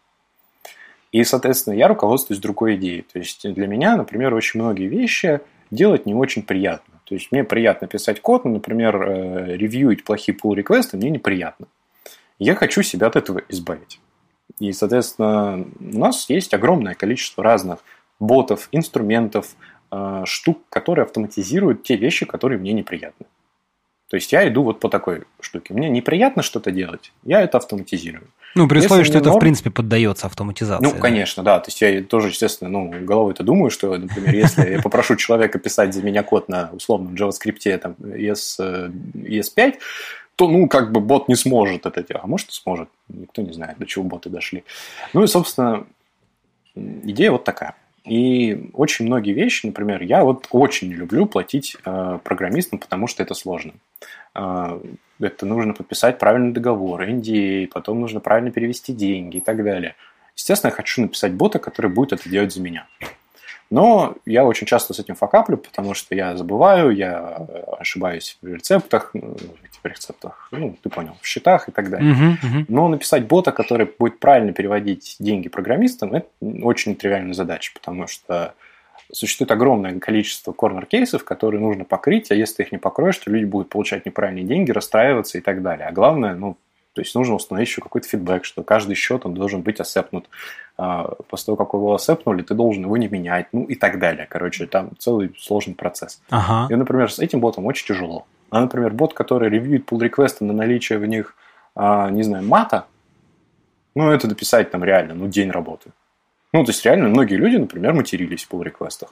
И, соответственно, я руководствуюсь другой идеей. То есть для меня, например, очень многие вещи делать не очень приятно. То есть мне приятно писать код, но, например, э, ревьюить плохие pull реквесты мне неприятно. Я хочу себя от этого избавить. И, соответственно, у нас есть огромное количество разных ботов, инструментов, Э, штук, которые автоматизируют те вещи, которые мне неприятны. То есть я иду вот по такой штуке. Мне неприятно что-то делать, я это автоматизирую. Ну, при условии, что это, норм... в принципе, поддается автоматизации. Ну, да? конечно, да. То есть я тоже, естественно, ну, головой это думаю, что, например, если я попрошу человека писать за меня код на условном JavaScript там, ES, ES5, то, ну, как бы бот не сможет это делать. А может, сможет. Никто не знает, до чего боты дошли. Ну и, собственно, идея вот такая. И очень многие вещи, например, я вот очень не люблю платить э, программистам, потому что это сложно. Э, это нужно подписать правильный договор, NDA, потом нужно правильно перевести деньги и так далее. Естественно, я хочу написать бота, который будет это делать за меня. Но я очень часто с этим факаплю, потому что я забываю, я ошибаюсь в рецептах, ну, в рецептах, ну, ты понял, в счетах и так далее. Uh-huh, uh-huh. Но написать бота, который будет правильно переводить деньги программистам, это очень нетривиальная задача, потому что существует огромное количество корнер-кейсов, которые нужно покрыть, а если ты их не покроешь, то люди будут получать неправильные деньги, расстраиваться и так далее. А главное, ну, то есть нужно установить еще какой-то фидбэк, что каждый счет он должен быть осепнут. А, после того, как его осепнули, ты должен его не менять, ну и так далее. Короче, там целый сложный процесс. Ага. И, например, с этим ботом очень тяжело. А, например, бот, который ревьюет pull реквесты на наличие в них, а, не знаю, мата, ну, это дописать там реально, ну, день работы. Ну, то есть, реально, многие люди, например, матерились в pull реквестах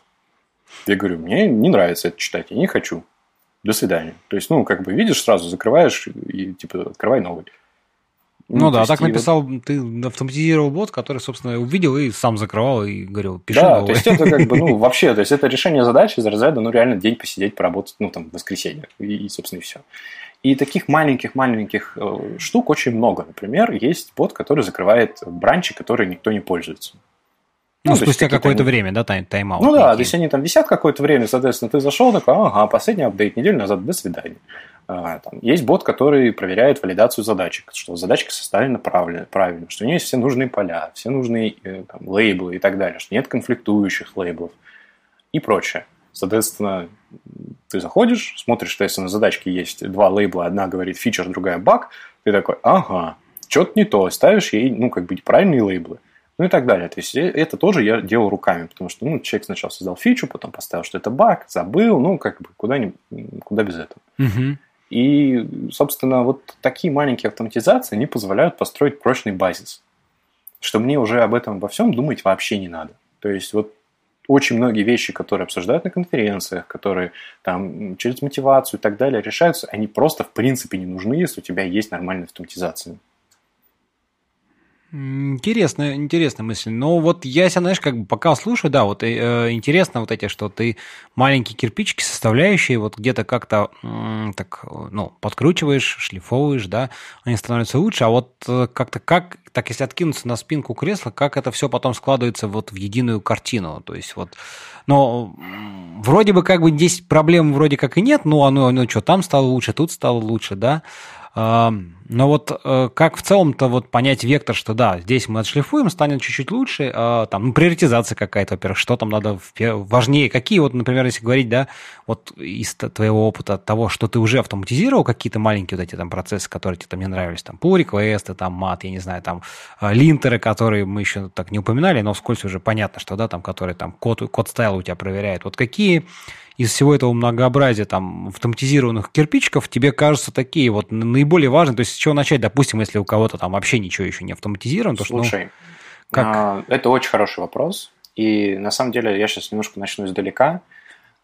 Я говорю, мне не нравится это читать, я не хочу. До свидания. То есть, ну, как бы видишь, сразу закрываешь и, типа, открывай новый. Ну, ну да, так написал, вот... ты автоматизировал бот, который, собственно, увидел и сам закрывал и говорил, пиши Да, новый. то есть это как бы, ну, *laughs* вообще, то есть это решение задачи из разряда, ну, реально день посидеть, поработать, ну, там, в воскресенье, и, и собственно, и все. И таких маленьких-маленьких э, штук очень много. Например, есть бот, который закрывает бранчи, которые никто не пользуется. Ну, ну спустя какое-то они... время, да, тайм тайм-аут? Ну да, то есть они там висят какое-то время, соответственно, ты зашел, такой, ага, последний апдейт неделю назад, до свидания. А, там, есть бот, который проверяет валидацию задачек, что задачка составлена правильно, правильно, что у нее есть все нужные поля, все нужные э, там, лейблы и так далее, что нет конфликтующих лейблов и прочее. Соответственно, ты заходишь, смотришь, что если на задачке есть два лейбла, одна говорит фичер, другая баг, ты такой, ага, что-то не то, ставишь ей, ну, как бы правильные лейблы. Ну и так далее. То есть э, это тоже я делал руками, потому что ну, человек сначала создал фичу, потом поставил, что это баг, забыл, ну, как бы куда, не, куда без этого. Угу. И, собственно, вот такие маленькие автоматизации, они позволяют построить прочный базис. Что мне уже об этом во всем думать вообще не надо. То есть вот очень многие вещи, которые обсуждают на конференциях, которые там через мотивацию и так далее решаются, они просто в принципе не нужны, если у тебя есть нормальная автоматизация. Интересная, интересная мысль. Но вот я себя, знаешь, как бы пока слушаю, да, вот э, интересно вот эти, что ты маленькие кирпичики составляющие, вот где-то как-то э, так, ну, подкручиваешь, шлифовываешь, да, они становятся лучше, а вот э, как-то как, так если откинуться на спинку кресла, как это все потом складывается вот в единую картину, то есть вот, но вроде бы как бы здесь проблем вроде как и нет, ну, оно, ну, что, там стало лучше, тут стало лучше, да, но вот э, как в целом-то вот понять вектор, что да, здесь мы отшлифуем, станет чуть-чуть лучше, а, там, ну, приоритизация какая-то, во-первых, что там надо важнее, какие вот, например, если говорить, да, вот из твоего опыта того, что ты уже автоматизировал, какие-то маленькие вот эти там процессы, которые тебе там не нравились, там, pull реквесты там, мат, я не знаю, там, а, линтеры, которые мы еще так не упоминали, но вскользь уже понятно, что, да, там, которые там код, код стайл у тебя проверяет. Вот какие из всего этого многообразия там автоматизированных кирпичиков тебе кажутся такие вот наиболее важные? То есть с чего начать, допустим, если у кого-то там вообще ничего еще не автоматизировано? То, Слушай, что, ну, как... А, это очень хороший вопрос. И на самом деле я сейчас немножко начну издалека.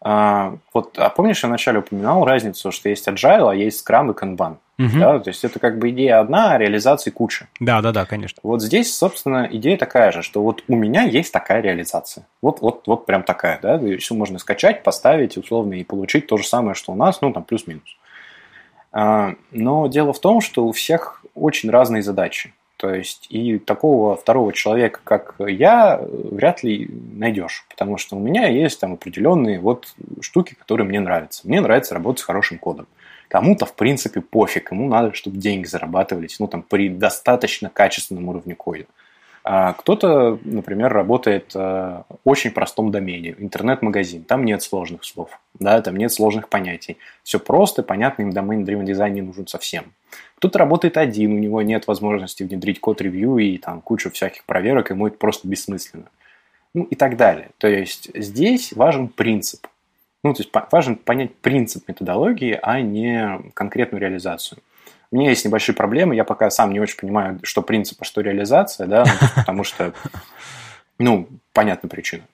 А, вот, а помнишь, я вначале упоминал разницу, что есть agile, а есть Scrum и Kanban? Угу. Да? То есть это как бы идея одна, а реализации куча. Да, да, да, конечно. Вот здесь, собственно, идея такая же, что вот у меня есть такая реализация. Вот, вот, вот прям такая, да, все можно скачать, поставить условно и получить то же самое, что у нас, ну там плюс-минус. А, но дело в том, что у всех очень разные задачи. То есть и такого второго человека, как я, вряд ли найдешь, потому что у меня есть там определенные вот штуки, которые мне нравятся. Мне нравится работать с хорошим кодом. Кому-то, в принципе, пофиг, ему надо, чтобы деньги зарабатывались, ну, там, при достаточно качественном уровне кода. А кто-то, например, работает э, в очень простом домене, интернет-магазин, там нет сложных слов, да, там нет сложных понятий. Все просто, понятно, им домен-дривен дизайн не нужен совсем. Кто-то работает один, у него нет возможности внедрить код-ревью и там кучу всяких проверок, ему это просто бессмысленно. Ну и так далее. То есть здесь важен принцип. Ну, то есть важно понять принцип методологии, а не конкретную реализацию. У меня есть небольшие проблемы, я пока сам не очень понимаю, что принцип, а что реализация, да, ну, потому что, ну, понятна причина.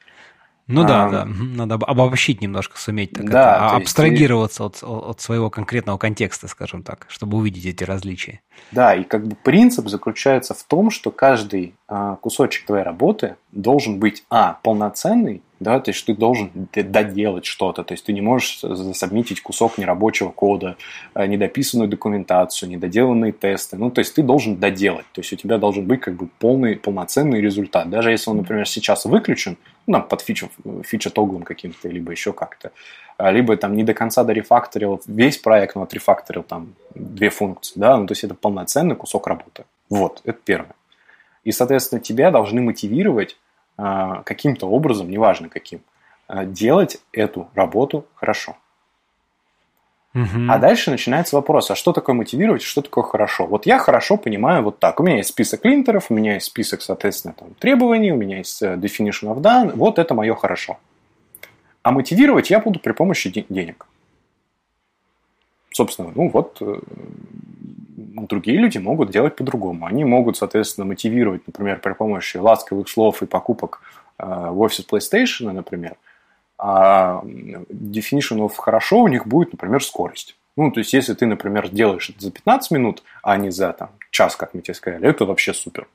Ну да, а, да, надо обобщить немножко, суметь так да, это, абстрагироваться есть... от, от своего конкретного контекста, скажем так, чтобы увидеть эти различия. Да, и как бы принцип заключается в том, что каждый а, кусочек твоей работы должен быть, а, полноценный, да, то есть ты должен доделать что-то, то есть ты не можешь засобмитить кусок нерабочего кода, а, недописанную документацию, недоделанные тесты, ну, то есть ты должен доделать, то есть у тебя должен быть как бы полный, полноценный результат, даже если он, например, сейчас выключен, ну, там, под фичу, фича тоглом каким-то, либо еще как-то, а, либо там не до конца дорефакторил весь проект, но отрефакторил там две функции, да, ну, то есть это полноценный кусок работы. Вот, это первое. И, соответственно, тебя должны мотивировать а, каким-то образом, неважно каким, а, делать эту работу хорошо. Угу. А дальше начинается вопрос, а что такое мотивировать, что такое хорошо? Вот я хорошо понимаю вот так. У меня есть список линтеров, у меня есть список, соответственно, там, требований, у меня есть э, definition of done. Вот это мое хорошо. А мотивировать я буду при помощи денег. Собственно, ну вот э, другие люди могут делать по-другому. Они могут, соответственно, мотивировать, например, при помощи ласковых слов и покупок э, в офис PlayStation, например. А definition of хорошо у них будет, например, скорость. Ну, то есть, если ты, например, делаешь это за 15 минут, а не за там, час, как мы тебе сказали, это вообще супер.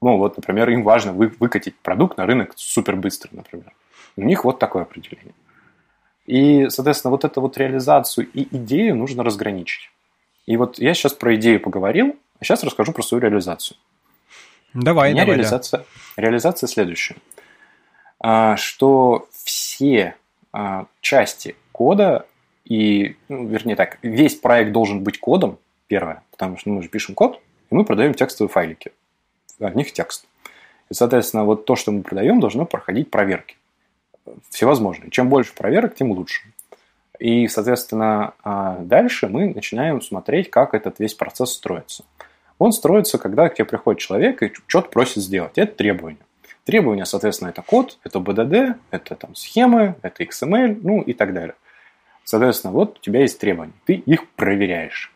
Ну, вот, например, им важно вы, выкатить продукт на рынок супер быстро, например. У них вот такое определение. И, соответственно, вот эту вот реализацию и идею нужно разграничить. И вот я сейчас про идею поговорил, а сейчас расскажу про свою реализацию. Давай, У меня давай, реализация, реализация следующая. А, что все а, части кода и, ну, вернее так, весь проект должен быть кодом, первое, потому что мы же пишем код, и мы продаем текстовые файлики. В них текст. И, соответственно, вот то, что мы продаем, должно проходить проверки. Всевозможные. Чем больше проверок, тем лучше. И, соответственно, а, дальше мы начинаем смотреть, как этот весь процесс строится. Он строится, когда к тебе приходит человек и что-то просит сделать. Это требования. Требования, соответственно, это код, это BDD, это там схемы, это XML, ну и так далее. Соответственно, вот у тебя есть требования. Ты их проверяешь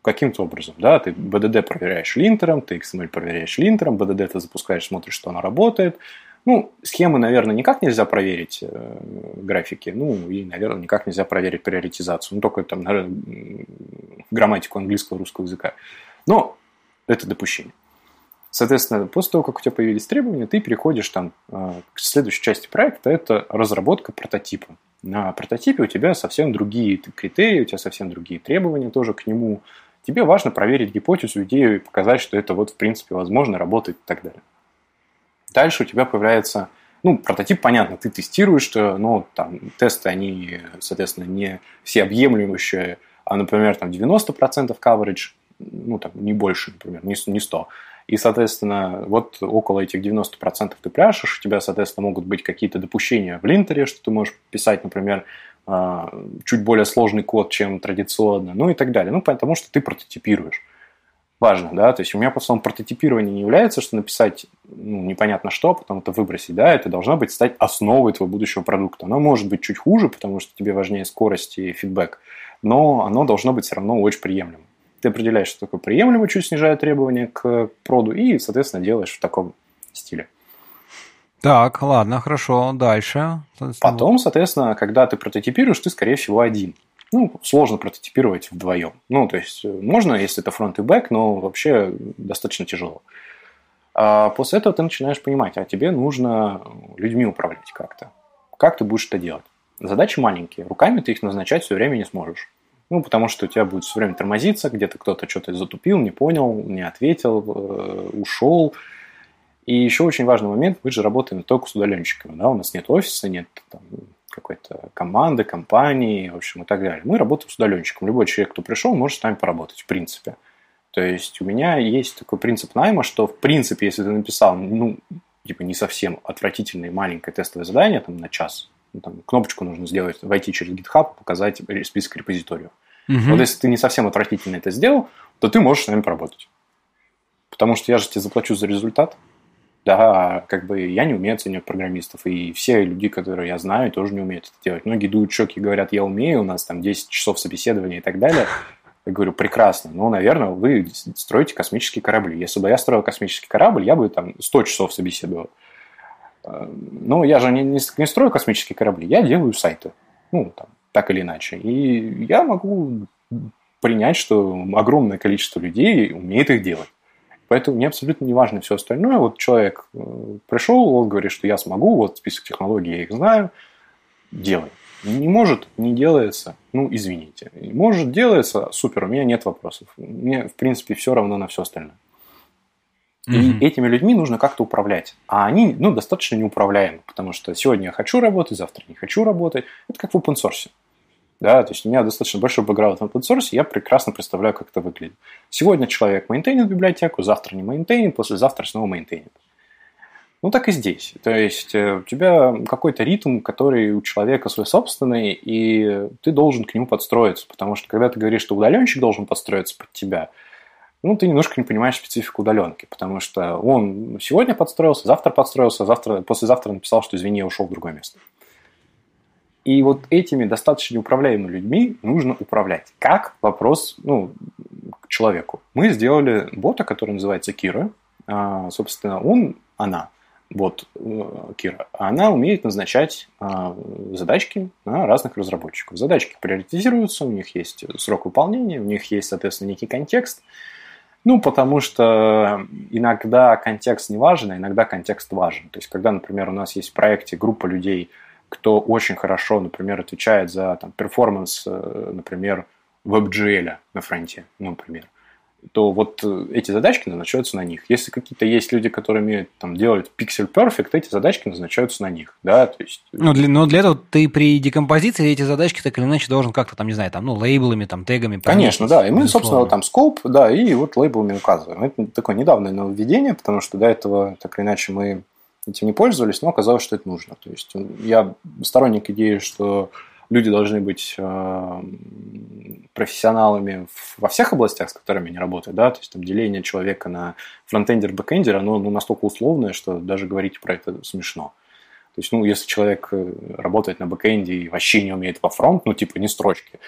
каким-то образом. Да? Ты BDD проверяешь линтером, ты XML проверяешь линтером, BDD ты запускаешь, смотришь, что она работает. Ну, схемы, наверное, никак нельзя проверить, э, графики. Ну, и, наверное, никак нельзя проверить приоритизацию. Ну, только там, наверное, грамматику английского, русского языка. Но это допущение. Соответственно, после того, как у тебя появились требования, ты переходишь там э, к следующей части проекта, это разработка прототипа. На прототипе у тебя совсем другие критерии, у тебя совсем другие требования тоже к нему. Тебе важно проверить гипотезу, идею и показать, что это вот в принципе возможно, работает и так далее. Дальше у тебя появляется, ну, прототип, понятно, ты тестируешь, но там тесты, они, соответственно, не все объемлющие, а, например, там 90% coverage, ну, там, не больше, например, не 100. И, соответственно, вот около этих 90% ты пляшешь, у тебя, соответственно, могут быть какие-то допущения в линтере, что ты можешь писать, например, а, чуть более сложный код, чем традиционно, ну и так далее. Ну, потому что ты прототипируешь. Важно, да, то есть у меня по словам прототипирование не является, что написать ну, непонятно что, потом это выбросить, да, это должно быть стать основой твоего будущего продукта. Оно может быть чуть хуже, потому что тебе важнее скорость и фидбэк, но оно должно быть все равно очень приемлемым. Ты определяешь, что такое приемлемо, чуть снижая требования к проду, и, соответственно, делаешь в таком стиле. Так, ладно, хорошо, дальше. Потом, соответственно, когда ты прототипируешь, ты, скорее всего, один. Ну, сложно прототипировать вдвоем. Ну, то есть, можно, если это фронт и бэк, но вообще достаточно тяжело. А после этого ты начинаешь понимать, а тебе нужно людьми управлять как-то. Как ты будешь это делать? Задачи маленькие. Руками ты их назначать все время не сможешь. Ну, потому что у тебя будет все время тормозиться, где-то кто-то что-то затупил, не понял, не ответил, э, ушел. И еще очень важный момент, мы же работаем только с удаленщиками, да, у нас нет офиса, нет там, какой-то команды, компании, в общем, и так далее. Мы работаем с удаленщиком. Любой человек, кто пришел, может с нами поработать, в принципе. То есть у меня есть такой принцип найма, что, в принципе, если ты написал, ну, типа, не совсем отвратительное маленькое тестовое задание там, на час, ну, там, кнопочку нужно сделать, войти через GitHub, показать список репозиториев. Угу. Вот если ты не совсем отвратительно это сделал, то ты можешь с нами поработать. Потому что я же тебе заплачу за результат. Да, как бы я не умею оценивать программистов, и все люди, которые я знаю, тоже не умеют это делать. Многие дуют щеки и говорят, я умею, у нас там 10 часов собеседования и так далее. Я говорю, прекрасно. Ну, наверное, вы строите космические корабли. Если бы я строил космический корабль, я бы там 100 часов собеседовал. Но я же не, не, не строю космические корабли, я делаю сайты. Ну, там, так или иначе. И я могу принять, что огромное количество людей умеет их делать. Поэтому мне абсолютно не важно все остальное. Вот человек э, пришел, он говорит, что я смогу, вот список технологий я их знаю, делай. Не может, не делается, ну, извините. Может, делается, супер, у меня нет вопросов. Мне, в принципе, все равно на все остальное. И этими людьми нужно как-то управлять. А они, ну, достаточно неуправляемы, потому что сегодня я хочу работать, завтра не хочу работать. Это как в open source. Да, то есть у меня достаточно большой бэкграунд в open source, я прекрасно представляю, как это выглядит. Сегодня человек мейнтейнит библиотеку, завтра не мейнтейнит, послезавтра снова мейнтейнит. Ну, так и здесь. То есть э, у тебя какой-то ритм, который у человека свой собственный, и ты должен к нему подстроиться. Потому что когда ты говоришь, что удаленщик должен подстроиться под тебя – ну, ты немножко не понимаешь специфику удаленки, потому что он сегодня подстроился, завтра подстроился, завтра, послезавтра написал, что извини, я ушел в другое место. И вот этими достаточно неуправляемыми людьми нужно управлять. Как? Вопрос ну, к человеку. Мы сделали бота, который называется Кира. А, собственно, он, она, бот э, Кира, она умеет назначать а, задачки на разных разработчиков. Задачки приоритизируются, у них есть срок выполнения, у них есть, соответственно, некий контекст – ну, потому что иногда контекст не важен, а иногда контекст важен. То есть, когда, например, у нас есть в проекте группа людей, кто очень хорошо, например, отвечает за там, перформанс, э, например, WebGL на фронте, ну, например. То вот э, эти задачки назначаются на них. Если какие-то есть люди, которые умеют там, делать pixel perfect, эти задачки назначаются на них. Да? То есть... но, для, но для этого ты при декомпозиции эти задачки так или иначе должен как-то там, не знаю, там, ну, лейблами, там, тегами. Конечно, да. И мы, собственно, там скоп, да, и вот лейблами указываем. Это такое недавнее нововведение, потому что до этого так или иначе мы этим не пользовались, но оказалось, что это нужно. То есть я сторонник идеи, что люди должны быть э, профессионалами во всех областях, с которыми они работают, да, то есть там деление человека на фронтендер, бэкендер, оно ну, настолько условное, что даже говорить про это смешно. То есть, ну, если человек э, работает на бэкенде и вообще не умеет во фронт, ну, типа, не строчки,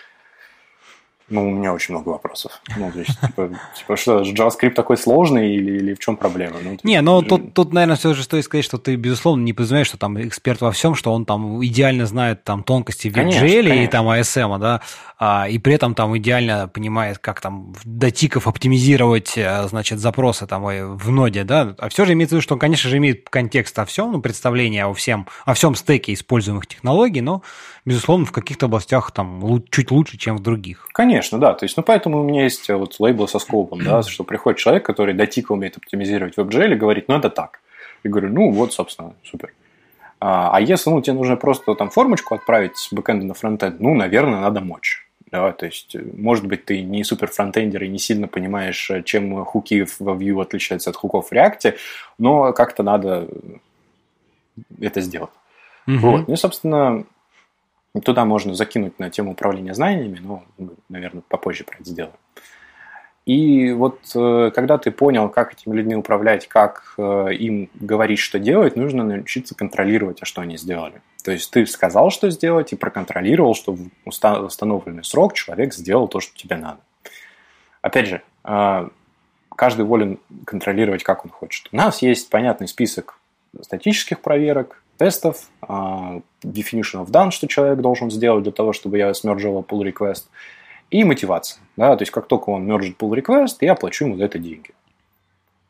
ну, у меня очень много вопросов. Ну, то есть, типа, типа что, JavaScript такой сложный или, или в чем проблема? Ну, не, но же... тут, тут, наверное, все же стоит сказать, что ты, безусловно, не подразумеваешь, что там эксперт во всем, что он там идеально знает там тонкости WebGL и там ASM, да, а, и при этом там идеально понимает, как там до тиков оптимизировать, э, значит, запросы там в ноде, да, а все же имеется в виду, что он, конечно же, имеет контекст о всем, ну, представление о всем, о всем стеке используемых технологий, но, безусловно, в каких-то областях там чуть лучше, чем в других. Конечно Конечно, да. То есть, ну, поэтому у меня есть э, вот лейбл со скопом, да, что приходит человек, который до тика умеет оптимизировать WebGL и говорит, ну, это так. И говорю, ну, вот, собственно, супер. А, а если, ну, тебе нужно просто там формочку отправить с бэкэнда на фронтенд, ну, наверное, надо мочь. Да, то есть, э, может быть, ты не супер фронтендер и не сильно понимаешь, э, чем хуки во Vue отличаются от хуков в React, но как-то надо это сделать. Угу. Вот. Ну и, собственно, Туда можно закинуть на тему управления знаниями, но мы, наверное, попозже про это сделаем. И вот э, когда ты понял, как этими людьми управлять, как э, им говорить, что делать, нужно научиться контролировать, а что они сделали. То есть ты сказал, что сделать, и проконтролировал, что в установленный срок человек сделал то, что тебе надо. Опять же, э, каждый волен контролировать, как он хочет. У нас есть понятный список статических проверок, тестов, а, definition of done, что человек должен сделать для того, чтобы я смержила pull request, и мотивация. Да? То есть, как только он мержит pull request, я плачу ему за это деньги.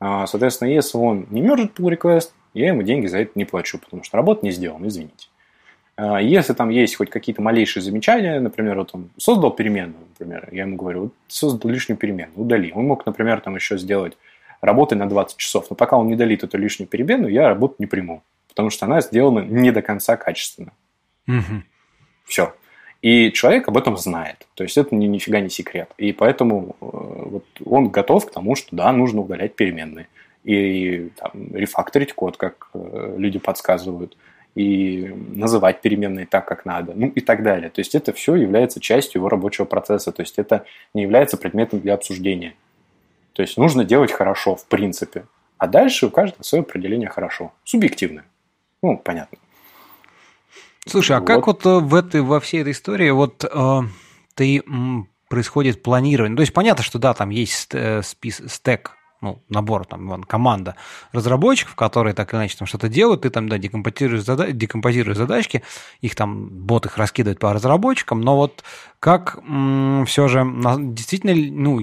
А, соответственно, если он не мержит pull request, я ему деньги за это не плачу, потому что работа не сделана, извините. А, если там есть хоть какие-то малейшие замечания, например, вот он создал переменную, например, я ему говорю, создал лишнюю переменную, удали. Он мог, например, там еще сделать работы на 20 часов, но пока он не долит эту лишнюю переменную, я работу не приму потому что она сделана не до конца качественно. Угу. Все. И человек об этом знает. То есть это ни, нифига не секрет. И поэтому э, вот, он готов к тому, что да, нужно удалять переменные. И там, рефакторить код, как э, люди подсказывают. И называть переменные так, как надо. Ну и так далее. То есть это все является частью его рабочего процесса. То есть это не является предметом для обсуждения. То есть нужно делать хорошо, в принципе. А дальше у каждого свое определение хорошо. Субъективное. Ну, понятно. Слушай, а вот. как вот э, в этой, во всей этой истории вот э, ты м, происходит планирование? То есть понятно, что да, там есть э, спис, стек, ну, набор, там, вон, команда разработчиков, которые так или иначе там что-то делают, ты там, да, декомпозируешь, зада- декомпозируешь задачки, их там, бот их раскидывает по разработчикам, но вот как м, все же действительно, ну,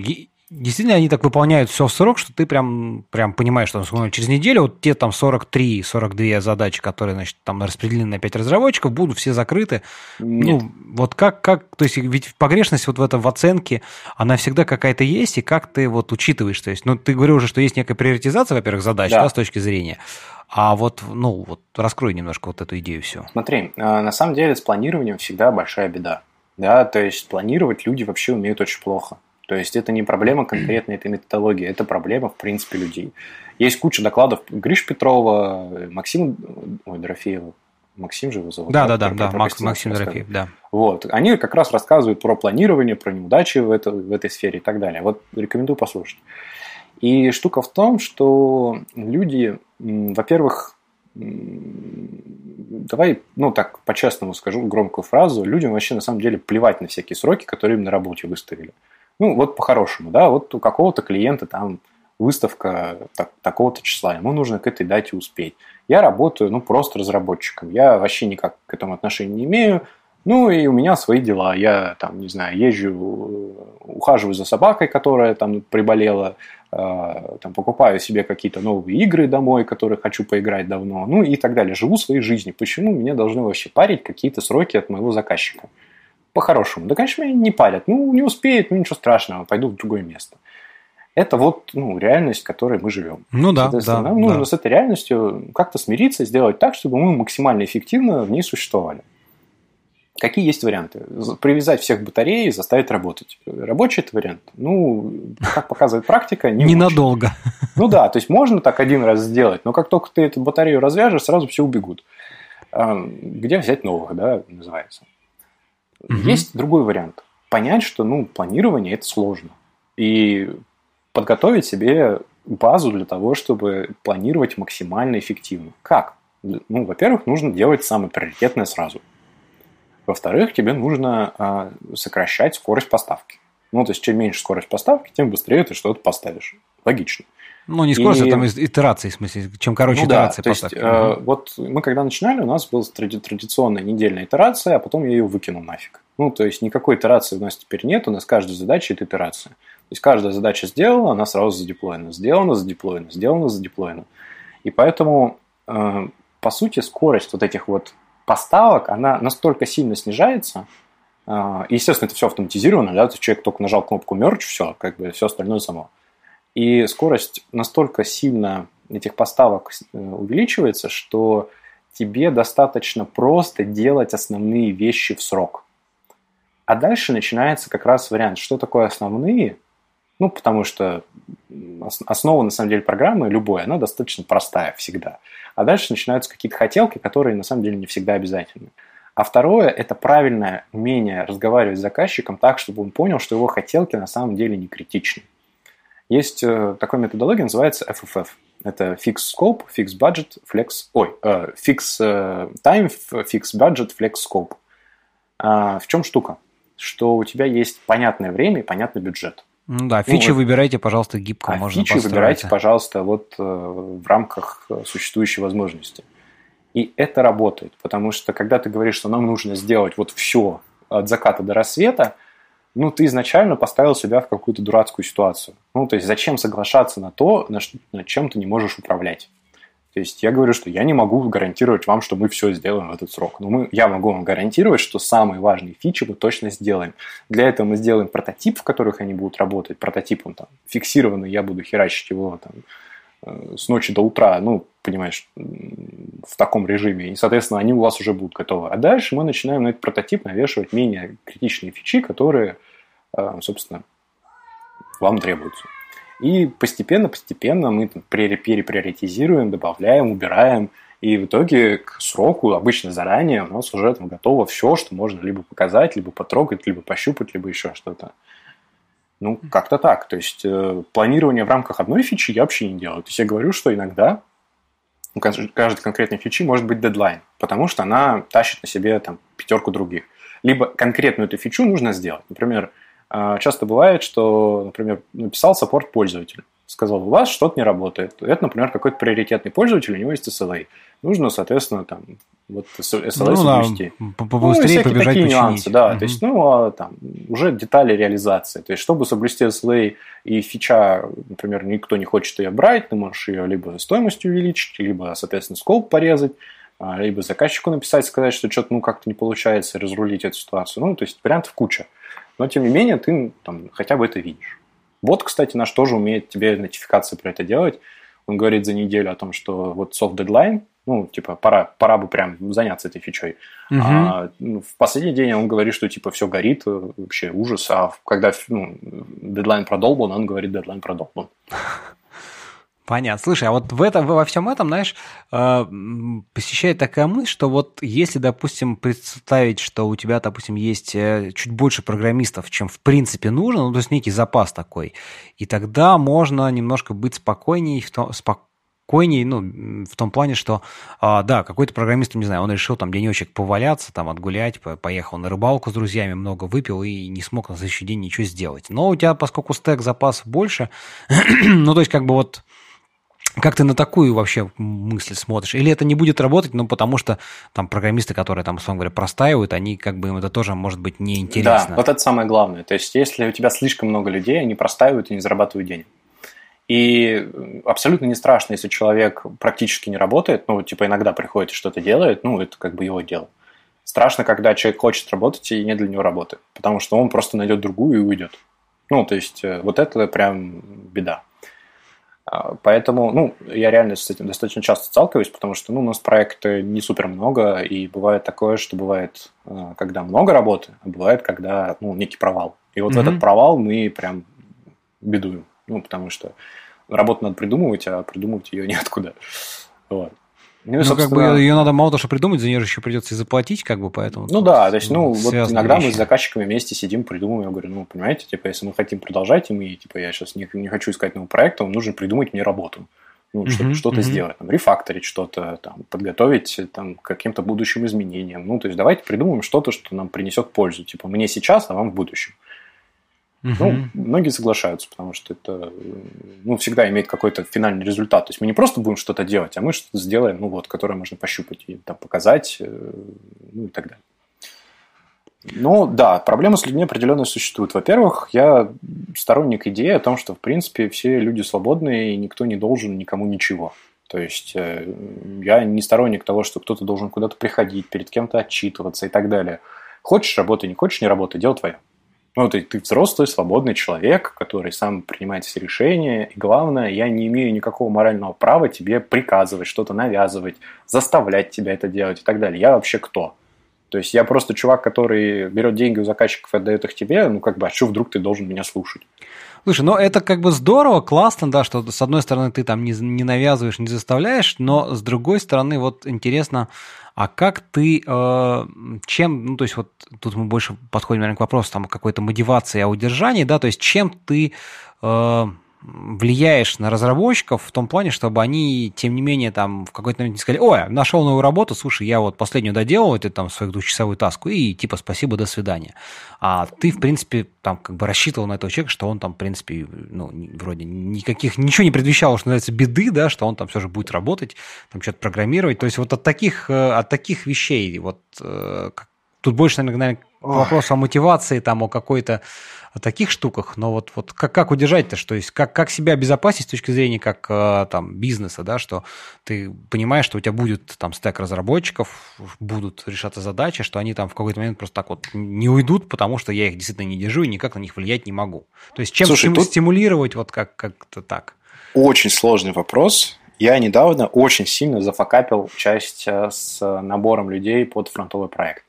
действительно они так выполняют все в срок, что ты прям, прям понимаешь, что через неделю вот те там 43-42 задачи, которые, значит, там распределены на 5 разработчиков, будут все закрыты. Нет. Ну, вот как, как, то есть ведь погрешность вот в этом в оценке, она всегда какая-то есть, и как ты вот учитываешь, то есть, ну, ты говорил уже, что есть некая приоритизация, во-первых, задач, да. Да, с точки зрения, а вот, ну, вот раскрой немножко вот эту идею все. Смотри, а, на самом деле с планированием всегда большая беда. Да, то есть планировать люди вообще умеют очень плохо. То есть это не проблема конкретно этой методологии, это проблема, в принципе, людей. Есть куча докладов Гриш Петрова, Максим, ой, Дорофеева, Максим же его зовут? Да, да, да, да, Макс, Максим Дорофеев, да. Вот. Они как раз рассказывают про планирование, про неудачи в, это, в этой сфере и так далее. Вот рекомендую послушать. И штука в том, что люди, во-первых, давай, ну так, по-честному скажу громкую фразу, людям вообще на самом деле плевать на всякие сроки, которые им на работе выставили. Ну, вот по-хорошему, да, вот у какого-то клиента там выставка так, такого-то числа, ему нужно к этой дате успеть. Я работаю, ну, просто разработчиком, я вообще никак к этому отношения не имею, ну, и у меня свои дела, я там, не знаю, езжу, ухаживаю за собакой, которая там приболела, э, там, покупаю себе какие-то новые игры домой, которые хочу поиграть давно, ну, и так далее, живу своей жизнью. Почему меня должны вообще парить какие-то сроки от моего заказчика? По-хорошему. Да, конечно, меня не парят. Ну, не успеет, ну ничего страшного, пойду в другое место. Это вот ну, реальность, в которой мы живем. Ну да, да. Нам да. нужно с этой реальностью как-то смириться, сделать так, чтобы мы максимально эффективно в ней существовали. Какие есть варианты? Привязать всех батарей и заставить работать. Рабочий это вариант. Ну, как показывает практика, не Ненадолго. Ну да, то есть можно так один раз сделать, но как только ты эту батарею развяжешь, сразу все убегут. Где взять новых, да, называется. Угу. Есть другой вариант. Понять, что ну, планирование это сложно. И подготовить себе базу для того, чтобы планировать максимально эффективно. Как? Ну, во-первых, нужно делать самое приоритетное сразу – во-вторых, тебе нужно а, сокращать скорость поставки. Ну, то есть, чем меньше скорость поставки, тем быстрее ты что-то поставишь. Логично. Ну, не скорость, и... а там итерации, в смысле, чем короче ну, итерации да. То есть, э, вот мы когда начинали, у нас была тради- традиционная недельная итерация, а потом я ее выкинул нафиг. Ну, то есть, никакой итерации у нас теперь нет, у нас каждая задача – это итерация. То есть, каждая задача сделана, она сразу задеплоена. Сделана, задеплоена, сделана, задеплоена. И поэтому, э, по сути, скорость вот этих вот поставок, она настолько сильно снижается, а, и, естественно, это все автоматизировано, да, то человек только нажал кнопку merge, все, как бы все остальное само. И скорость настолько сильно этих поставок э, увеличивается, что тебе достаточно просто делать основные вещи в срок. А дальше начинается как раз вариант, что такое основные, ну, потому что основа, на самом деле, программы любой, она достаточно простая всегда. А дальше начинаются какие-то хотелки, которые, на самом деле, не всегда обязательны. А второе – это правильное умение разговаривать с заказчиком так, чтобы он понял, что его хотелки на самом деле не критичны. Есть э, такая методология, называется FFF. Это Fix Scope, Fix Budget, Flex... Ой, э, Fix э, Time, Fix Budget, Flex Scope. А, в чем штука? Что у тебя есть понятное время и понятный бюджет. Ну да, фичи ну, выбирайте, пожалуйста, гибко. А можно фичи построить. выбирайте, пожалуйста, вот э, в рамках существующей возможности. И это работает, потому что когда ты говоришь, что нам нужно сделать вот все от заката до рассвета, ну, ты изначально поставил себя в какую-то дурацкую ситуацию. Ну, то есть зачем соглашаться на то, на, что, на чем ты не можешь управлять? То есть я говорю, что я не могу гарантировать вам, что мы все сделаем в этот срок. Но мы, я могу вам гарантировать, что самые важные фичи мы точно сделаем. Для этого мы сделаем прототип, в которых они будут работать. Прототип, он там фиксированный, я буду херачить его там э, с ночи до утра, ну, понимаешь, в таком режиме. И, соответственно, они у вас уже будут готовы. А дальше мы начинаем на этот прототип навешивать менее критичные фичи, которые, собственно, вам требуются. И постепенно-постепенно мы там переприоритизируем, добавляем, убираем. И в итоге к сроку, обычно заранее, у нас уже там готово все, что можно либо показать, либо потрогать, либо пощупать, либо еще что-то. Ну, как-то так. То есть, э, планирование в рамках одной фичи я вообще не делаю. То есть, я говорю, что иногда у каждой конкретной фичи может быть дедлайн, потому что она тащит на себе там пятерку других. Либо конкретную эту фичу нужно сделать. Например, а, часто бывает, что, например, написал саппорт пользователь, сказал, у вас что-то не работает. Это, например, какой-то приоритетный пользователь, у него есть SLA. Нужно, соответственно, там, вот SLA ну, соблюсти. Да, побыстрее ну, побежать такие починить. нюансы, да. Угу. То есть, ну, а, там, уже детали реализации. То есть, чтобы соблюсти SLA и фича, например, никто не хочет ее брать, ты можешь ее либо стоимость увеличить, либо, соответственно, скоп порезать, а, либо заказчику написать, сказать, что что-то, ну, как-то не получается разрулить эту ситуацию. Ну, то есть, вариантов куча но тем не менее ты там, хотя бы это видишь. Вот, кстати, наш тоже умеет тебе нотификации про это делать. Он говорит за неделю о том, что вот soft deadline, ну, типа, пора, пора бы прям заняться этой фичой. Угу. А, ну, в последний день он говорит, что, типа, все горит, э, вообще ужас. А когда ну, дедлайн продолбан, он говорит, дедлайн продолбан. *laughs* Понятно. Слушай, а вот в этом, во всем этом, знаешь, э, посещает такая мысль, что вот если, допустим, представить, что у тебя, допустим, есть э, чуть больше программистов, чем в принципе нужно, ну, то есть некий запас такой, и тогда можно немножко быть спокойней, в том, спокойней, ну, в том плане, что, а, да, какой-то программист, не знаю, он решил там денечек поваляться, там, отгулять, поехал на рыбалку с друзьями, много выпил и не смог на следующий день ничего сделать. Но у тебя, поскольку стек запас больше, *clears throat* ну, то есть, как бы вот как ты на такую вообще мысль смотришь? Или это не будет работать, ну, потому что там программисты, которые там, условно говоря, простаивают, они как бы им это тоже может быть неинтересно. Да, вот это самое главное. То есть, если у тебя слишком много людей, они простаивают и не зарабатывают денег. И абсолютно не страшно, если человек практически не работает, ну, типа иногда приходит и что-то делает, ну, это как бы его дело. Страшно, когда человек хочет работать и не для него работает, потому что он просто найдет другую и уйдет. Ну, то есть, э, вот это прям беда. А, поэтому, ну, я реально с этим достаточно часто сталкиваюсь, потому что, ну, у нас проекты не супер много, и бывает такое, что бывает, э, когда много работы, а бывает, когда, ну, некий провал. И вот mm-hmm. в этот провал мы прям бедуем. Ну, потому что работу надо придумывать, а придумывать ее *laughs* неоткуда. Вот. Ну, ну как бы ее надо мало того, что придумать, за нее же еще придется и заплатить, как бы, поэтому... Ну да, то есть, ну, вот иногда вещи. мы с заказчиками вместе сидим, придумываем, я говорю, ну, понимаете, типа, если мы хотим продолжать, и мы, типа, я сейчас не, не хочу искать новый проект, то нужно придумать мне работу. Ну, чтобы что-то uh-huh. сделать, там, рефакторить что-то, там, подготовить там, к каким-то будущим изменениям. Ну, то есть, давайте придумаем что-то, что нам принесет пользу. Типа, мне сейчас, а вам в будущем. Угу. Ну, многие соглашаются, потому что это ну, всегда имеет какой-то финальный результат. То есть мы не просто будем что-то делать, а мы что-то сделаем, ну вот, которое можно пощупать и там, показать, э, ну и так далее. Ну да, проблемы с людьми определенно существуют. Во-первых, я сторонник идеи о том, что в принципе все люди свободные и никто не должен никому ничего. То есть э, я не сторонник того, что кто-то должен куда-то приходить, перед кем-то отчитываться и так далее. Хочешь работай, не хочешь не работай, дело твое. Ну, ты, ты взрослый, свободный человек, который сам принимает все решения. И главное, я не имею никакого морального права тебе приказывать, что-то навязывать, заставлять тебя это делать и так далее. Я вообще кто? То есть я просто чувак, который берет деньги у заказчиков и отдает их тебе, ну как бы, а что вдруг ты должен меня слушать? Слушай, ну это как бы здорово, классно, да, что с одной стороны ты там не, не навязываешь, не заставляешь, но с другой стороны вот интересно, а как ты, э, чем, ну то есть вот тут мы больше подходим, наверное, к вопросу там какой-то мотивации, а удержании, да, то есть чем ты э, влияешь на разработчиков в том плане, чтобы они, тем не менее, там в какой-то момент не сказали, ой, нашел новую работу, слушай, я вот последнюю доделал, это там свою двухчасовую таску, и типа спасибо, до свидания. А ты, в принципе, там как бы рассчитывал на этого человека, что он там, в принципе, ну, вроде никаких, ничего не предвещало, что называется, беды, да, что он там все же будет работать, там что-то программировать. То есть вот от таких, э, от таких вещей, вот э, тут больше, наверное, вопрос о мотивации, там, о какой-то о таких штуках, но вот, вот как, как удержать-то, что есть, как, как себя обезопасить с точки зрения как э, там бизнеса, да, что ты понимаешь, что у тебя будет там стек разработчиков, будут решаться задачи, что они там в какой-то момент просто так вот не уйдут, потому что я их действительно не держу и никак на них влиять не могу. То есть чем Слушай, тут... стимулировать вот как, как-то так? Очень сложный вопрос. Я недавно очень сильно зафакапил часть э, с набором людей под фронтовый проект.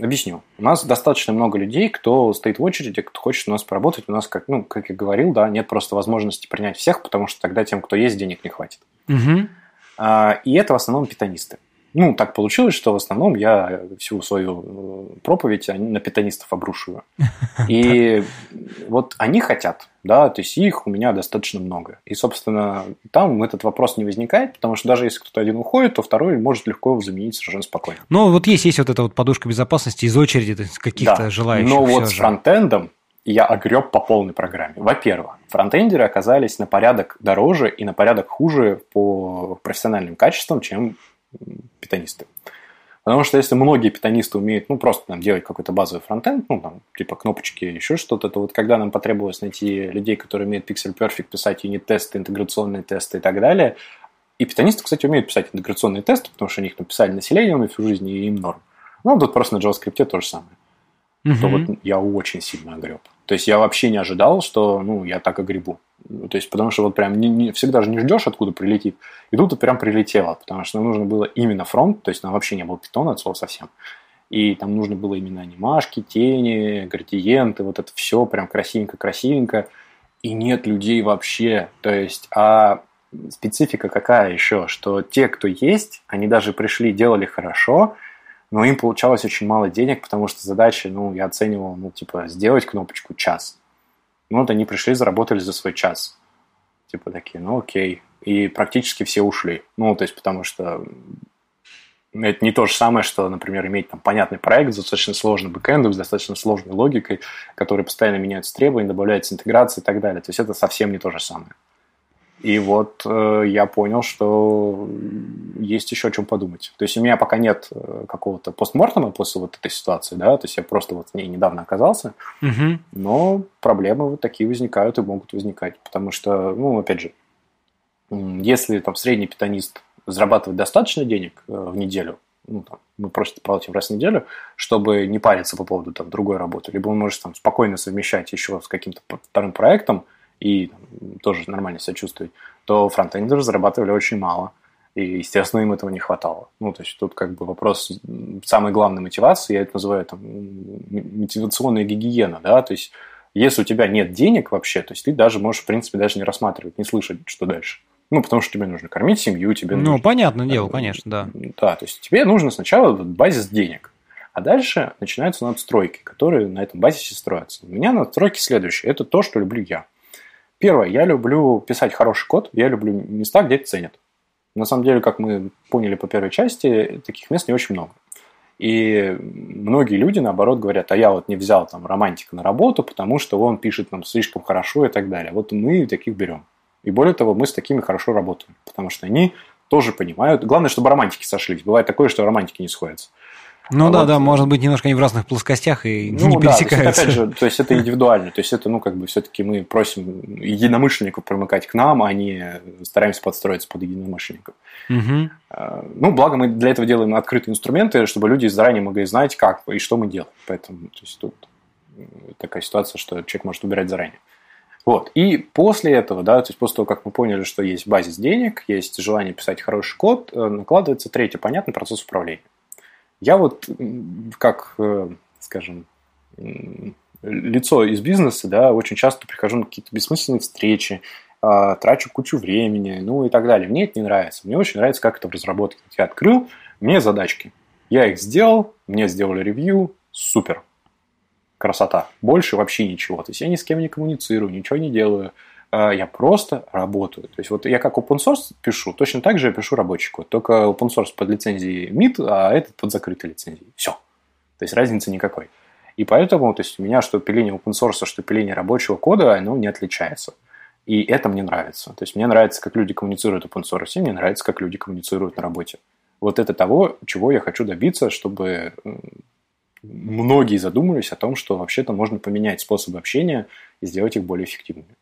Объясню. У нас достаточно много людей, кто стоит в очереди, кто хочет у нас поработать. У нас, как, ну, как я говорил, да, нет просто возможности принять всех, потому что тогда тем, кто есть, денег не хватит. Угу. И это в основном питанисты. Ну, так получилось, что в основном я всю свою э, проповедь на питанистов обрушиваю. *laughs* И вот они хотят, да, то есть их у меня достаточно много. И, собственно, там этот вопрос не возникает, потому что даже если кто-то один уходит, то второй может легко его заменить совершенно спокойно. Ну, вот есть, есть вот эта вот подушка безопасности из очереди каких-то да. желающих. Но вот с фронтендом я огреб по полной программе. Во-первых, фронтендеры оказались на порядок дороже и на порядок хуже по профессиональным качествам, чем питанисты. Потому что если многие питанисты умеют, ну, просто там, делать какой-то базовый фронтенд, ну, там, типа кнопочки, еще что-то, то вот когда нам потребовалось найти людей, которые умеют Pixel Perfect, писать юнит-тесты, интеграционные тесты и так далее, и питанисты, кстати, умеют писать интеграционные тесты, потому что они их написали населением и всю жизнь, и им норм. Ну, тут просто на JavaScript то же самое. Uh-huh. То вот я очень сильно огреб. То есть я вообще не ожидал, что ну, я так огребу. Ну, то есть, потому что вот прям не, не, всегда же не ждешь, откуда прилетит. И тут прям прилетело, потому что нужно было именно фронт, то есть там вообще не было питона от слова совсем. И там нужно было именно анимашки, тени, градиенты, вот это все прям красивенько-красивенько. И нет людей вообще. То есть, а специфика какая еще, что те, кто есть, они даже пришли, делали хорошо, но им получалось очень мало денег, потому что задача, ну, я оценивал, ну, типа, сделать кнопочку час. Ну, вот они пришли, заработали за свой час. Типа такие, ну, окей. И практически все ушли. Ну, то есть, потому что это не то же самое, что, например, иметь там понятный проект с достаточно сложным бэкэндом, с достаточно сложной логикой, который постоянно меняются требования, добавляется интеграция и так далее. То есть это совсем не то же самое. И вот э, я понял, что есть еще о чем подумать. То есть у меня пока нет э, какого-то постмортема после вот этой ситуации, да, то есть я просто вот в ней недавно оказался, угу. но проблемы вот такие возникают и могут возникать, потому что, ну, опять же, если там средний питанист зарабатывает достаточно денег э, в неделю, ну, там, мы просто платим раз в неделю, чтобы не париться по поводу там, другой работы. Либо он может там, спокойно совмещать еще с каким-то вторым проектом и там, тоже нормально себя чувствовать, то фронтендеры зарабатывали очень мало. И, естественно, им этого не хватало. Ну, то есть тут как бы вопрос самой главной мотивации, я это называю там мотивационная гигиена, да, то есть если у тебя нет денег вообще, то есть ты даже можешь, в принципе, даже не рассматривать, не слышать, что дальше. Ну, потому что тебе нужно кормить семью, тебе ну, нужно... Ну, понятное дело, конечно, да. Да, то есть тебе нужно сначала базис денег, а дальше начинаются надстройки, которые на этом базисе строятся. У меня надстройки следующие. Это то, что люблю я. Первое, я люблю писать хороший код, я люблю места, где это ценят. На самом деле, как мы поняли по первой части, таких мест не очень много. И многие люди, наоборот, говорят, а я вот не взял там романтика на работу, потому что он пишет нам слишком хорошо и так далее. Вот мы таких берем. И более того, мы с такими хорошо работаем, потому что они тоже понимают. Главное, чтобы романтики сошлись. Бывает такое, что романтики не сходятся. Ну а да, вот, да, может быть, немножко они в разных плоскостях и ну, *laughs* не пересекаются. Да, то есть, опять же, то есть это индивидуально. То есть это, ну, как бы все-таки мы просим единомышленников примыкать к нам, а не стараемся подстроиться под единомышленников. Угу. Ну, благо мы для этого делаем открытые инструменты, чтобы люди заранее могли знать, как и что мы делаем. Поэтому то есть, тут такая ситуация, что человек может убирать заранее. Вот. И после этого, да, то есть после того, как мы поняли, что есть базис денег, есть желание писать хороший код, э, накладывается третий понятный процесс управления. Я вот как, э, скажем, лицо из бизнеса, да, очень часто прихожу на какие-то бессмысленные встречи, а, трачу кучу времени, ну и так далее. Мне это не нравится. Мне очень нравится, как это в разработке. Я открыл, мне задачки. Я их сделал, мне сделали ревью, супер. Красота. Больше вообще ничего. То есть я ни с кем не коммуницирую, ничего не делаю. А, я просто работаю. То есть вот я как open source пишу, точно так же я пишу рабочий код. Только open source под лицензией MIT, а этот под закрытой лицензией. Все. То есть разницы никакой. И поэтому то есть у меня что пиление open source, что пиление рабочего кода, оно не отличается. И это мне нравится. То есть мне нравится, как люди коммуницируют open source, и мне нравится, как люди коммуницируют на работе. Вот это того, чего я хочу добиться, чтобы многие задумались о том, что вообще-то можно поменять способы общения и сделать их более эффективными.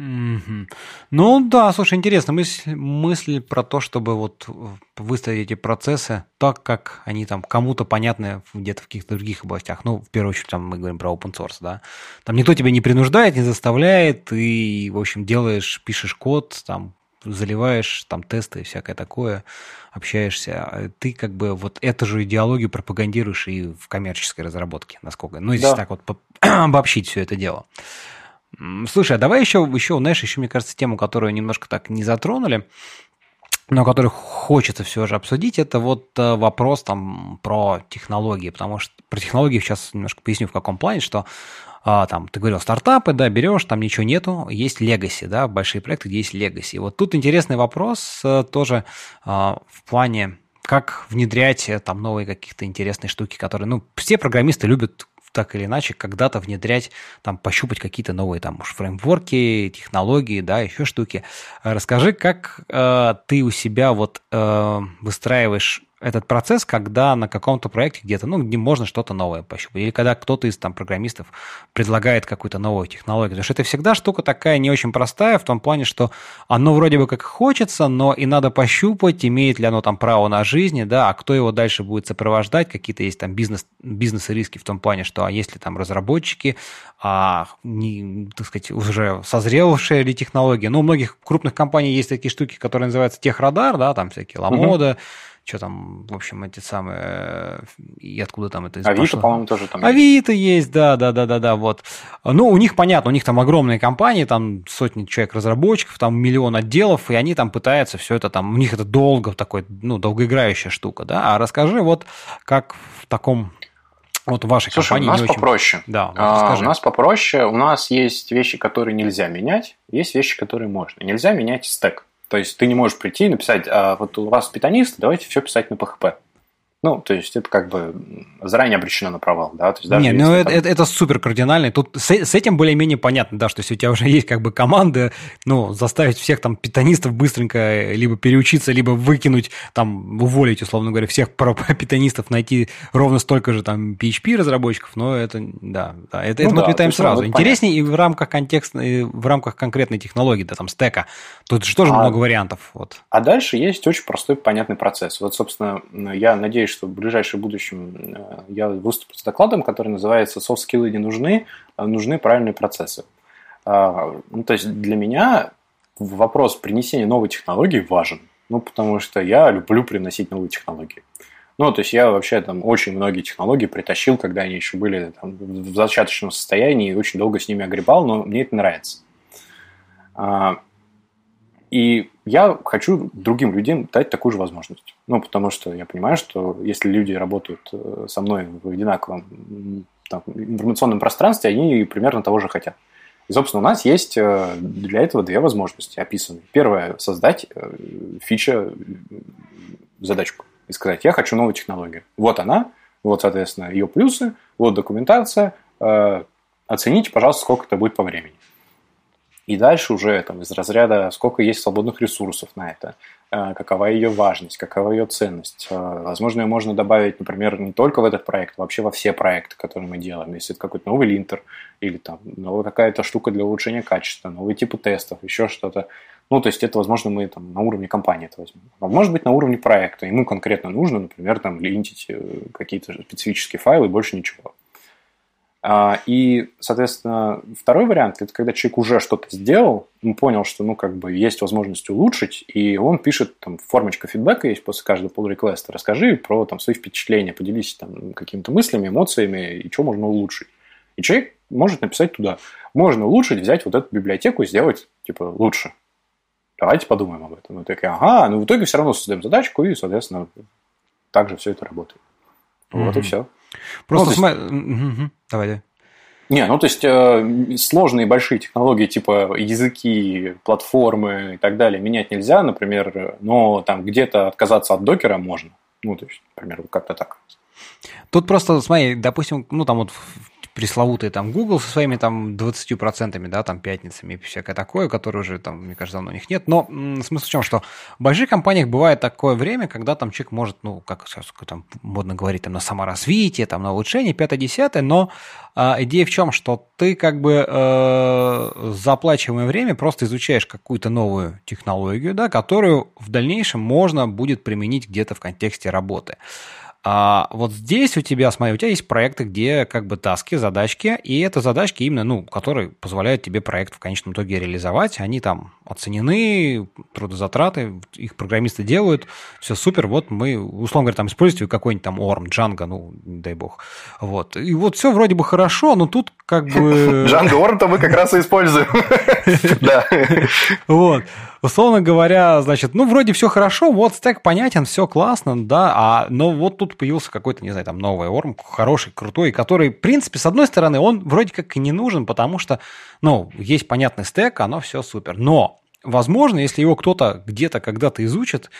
Mm-hmm. Ну да, слушай, интересно, мысль, мысль про то, чтобы вот выставить эти процессы так, как они там кому-то понятны где-то в каких-то других областях. Ну, в первую очередь, там мы говорим про open source, да. Там никто тебя не принуждает, не заставляет, и, в общем, делаешь, пишешь код, там, заливаешь там тесты и всякое такое, общаешься, а ты как бы вот эту же идеологию пропагандируешь и в коммерческой разработке, насколько, ну, если да. так вот *clears throat* обобщить все это дело. Слушай, а давай еще, еще, знаешь, еще, мне кажется, тему, которую немножко так не затронули, но которую хочется все же обсудить, это вот э, вопрос там про технологии, потому что про технологии сейчас немножко поясню в каком плане, что а, там, ты говорил, стартапы, да, берешь, там ничего нету, есть легаси, да, большие проекты, где есть легаси. Вот тут интересный вопрос э, тоже а, в плане как внедрять э, там новые какие-то интересные штуки, которые, ну, все программисты любят так или иначе когда-то внедрять, там, пощупать какие-то новые там уж фреймворки, технологии, да, еще штуки. Расскажи, как э, ты у себя вот э, выстраиваешь этот процесс, когда на каком-то проекте где-то, ну, где можно что-то новое пощупать, или когда кто-то из там программистов предлагает какую-то новую технологию. Потому что это всегда штука такая не очень простая, в том плане, что оно вроде бы как хочется, но и надо пощупать, имеет ли оно там право на жизнь, да, а кто его дальше будет сопровождать, какие-то есть там бизнес, бизнес-риски в том плане, что а если там разработчики, а не, так сказать, уже созревшая ли технология. Ну, у многих крупных компаний есть такие штуки, которые называются техрадар, да, там всякие Ламода, uh-huh что там, в общем, эти самые, и откуда там это Авито, по-моему, тоже там Авито есть. есть, да, да, да, да, да, вот. Ну, у них, понятно, у них там огромные компании, там сотни человек разработчиков, там миллион отделов, и они там пытаются все это там, у них это долго такой, ну, долгоиграющая штука, да, а расскажи вот, как в таком вот в вашей Слушай, компании у нас попроще. Да, вот а, у нас попроще. У нас есть вещи, которые нельзя менять, есть вещи, которые можно. Нельзя менять стек. То есть ты не можешь прийти и написать, а вот у вас питанист, давайте все писать на PHP. Ну, то есть это как бы заранее обречено на провал, да? То есть даже Нет, ну это, там... это, это супер кардинально. Тут с, с этим более-менее понятно, да, что если у тебя уже есть как бы команда, ну, заставить всех там питонистов быстренько либо переучиться, либо выкинуть, там, уволить, условно говоря, всех *laughs* питонистов, найти ровно столько же там PHP-разработчиков, но это, да, да это, ну, это да, мы отметаем сразу. Интереснее и в рамках контекста, и в рамках конкретной технологии, да, там, стека. Тут же тоже а, много вариантов. Вот. А дальше есть очень простой, понятный процесс. Вот, собственно, я надеюсь, надеюсь, что в ближайшем будущем э, я выступлю с докладом, который называется «Софт-скиллы не нужны, а нужны правильные процессы». А, ну, то есть для меня вопрос принесения новой технологии важен. Ну, потому что я люблю приносить новые технологии. Ну, то есть я вообще там очень многие технологии притащил, когда они еще были там, в зачаточном состоянии и очень долго с ними огребал, но мне это нравится. И я хочу другим людям дать такую же возможность. Ну, потому что я понимаю, что если люди работают э, со мной в одинаковом там, информационном пространстве, они примерно того же хотят. И, собственно, у нас есть э, для этого две возможности описаны. Первое – создать э, фича, задачку и сказать, я хочу новую технологию. Вот она, вот, соответственно, ее плюсы, вот документация, оцените, пожалуйста, сколько это будет по времени. И дальше уже там, из разряда, сколько есть свободных ресурсов на это, э, какова ее важность, какова ее ценность. Э, возможно, ее можно добавить, например, не только в этот проект, а вообще во все проекты, которые мы делаем. Если это какой-то новый линтер или там новая какая-то штука для улучшения качества, новые типы тестов, еще что-то. Ну, то есть это, возможно, мы там на уровне компании это возьмем. А может быть, на уровне проекта. Ему конкретно нужно, например, там линтить э, какие-то специфические файлы и больше ничего. А, и, соответственно, второй вариант – это когда человек уже что-то сделал, он понял, что, ну, как бы есть возможность улучшить, и он пишет, там, формочка фидбэка есть после каждого pull реквеста расскажи про, там, свои впечатления, поделись, там, какими-то мыслями, эмоциями, и что можно улучшить. И человек может написать туда, можно улучшить, взять вот эту библиотеку и сделать, типа, лучше. Давайте подумаем об этом. Мы такие, ага, ну, в итоге все равно создаем задачку, и, соответственно, также все это работает. Mm-hmm. Вот и все. Просто ну, см... угу. Давай, давай. Не, ну то есть э, сложные большие технологии типа языки, платформы и так далее менять нельзя, например, но там где-то отказаться от докера можно. Ну, то есть, например, как-то так. Тут просто, смотри, допустим, ну там вот пресловутый там Google со своими там 20%, да, там пятницами и всякое такое, которое уже там, мне кажется, давно у них нет. Но смысл в чем, что в больших компаниях бывает такое время, когда там человек может, ну, как сейчас там модно говорить, там на саморазвитие, там на улучшение, пятое-десятое, но э, идея в чем, что ты как бы э, за время просто изучаешь какую-то новую технологию, да, которую в дальнейшем можно будет применить где-то в контексте работы. А вот здесь у тебя, смотри, у тебя есть проекты, где как бы таски, задачки, и это задачки именно, ну, которые позволяют тебе проект в конечном итоге реализовать. Они там оценены, трудозатраты, их программисты делают, все супер, вот мы, условно говоря, там используете какой-нибудь там ORM, Django, ну, дай бог. Вот. И вот все вроде бы хорошо, но тут как бы... *laughs* Django ORM-то мы как раз и используем. *laughs* *laughs* Да. Вот условно говоря, значит, ну, вроде все хорошо, вот стек понятен, все классно, да, а, но вот тут появился какой-то, не знаю, там, новый орм, хороший, крутой, который, в принципе, с одной стороны, он вроде как и не нужен, потому что, ну, есть понятный стек, оно все супер, но, возможно, если его кто-то где-то когда-то изучит,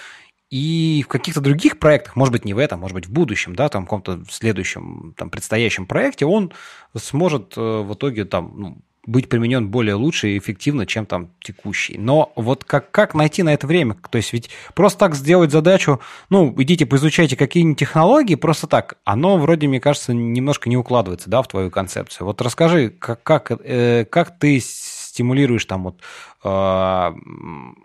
и в каких-то других проектах, может быть, не в этом, может быть, в будущем, да, там, в каком-то следующем, там, предстоящем проекте, он сможет э, в итоге там, ну, быть применен более лучше и эффективно, чем там текущий. Но вот как, как найти на это время? То есть ведь просто так сделать задачу, ну, идите поизучайте какие-нибудь технологии, просто так, оно вроде, мне кажется, немножко не укладывается, да, в твою концепцию. Вот расскажи, как, как, э, как ты стимулируешь там вот э,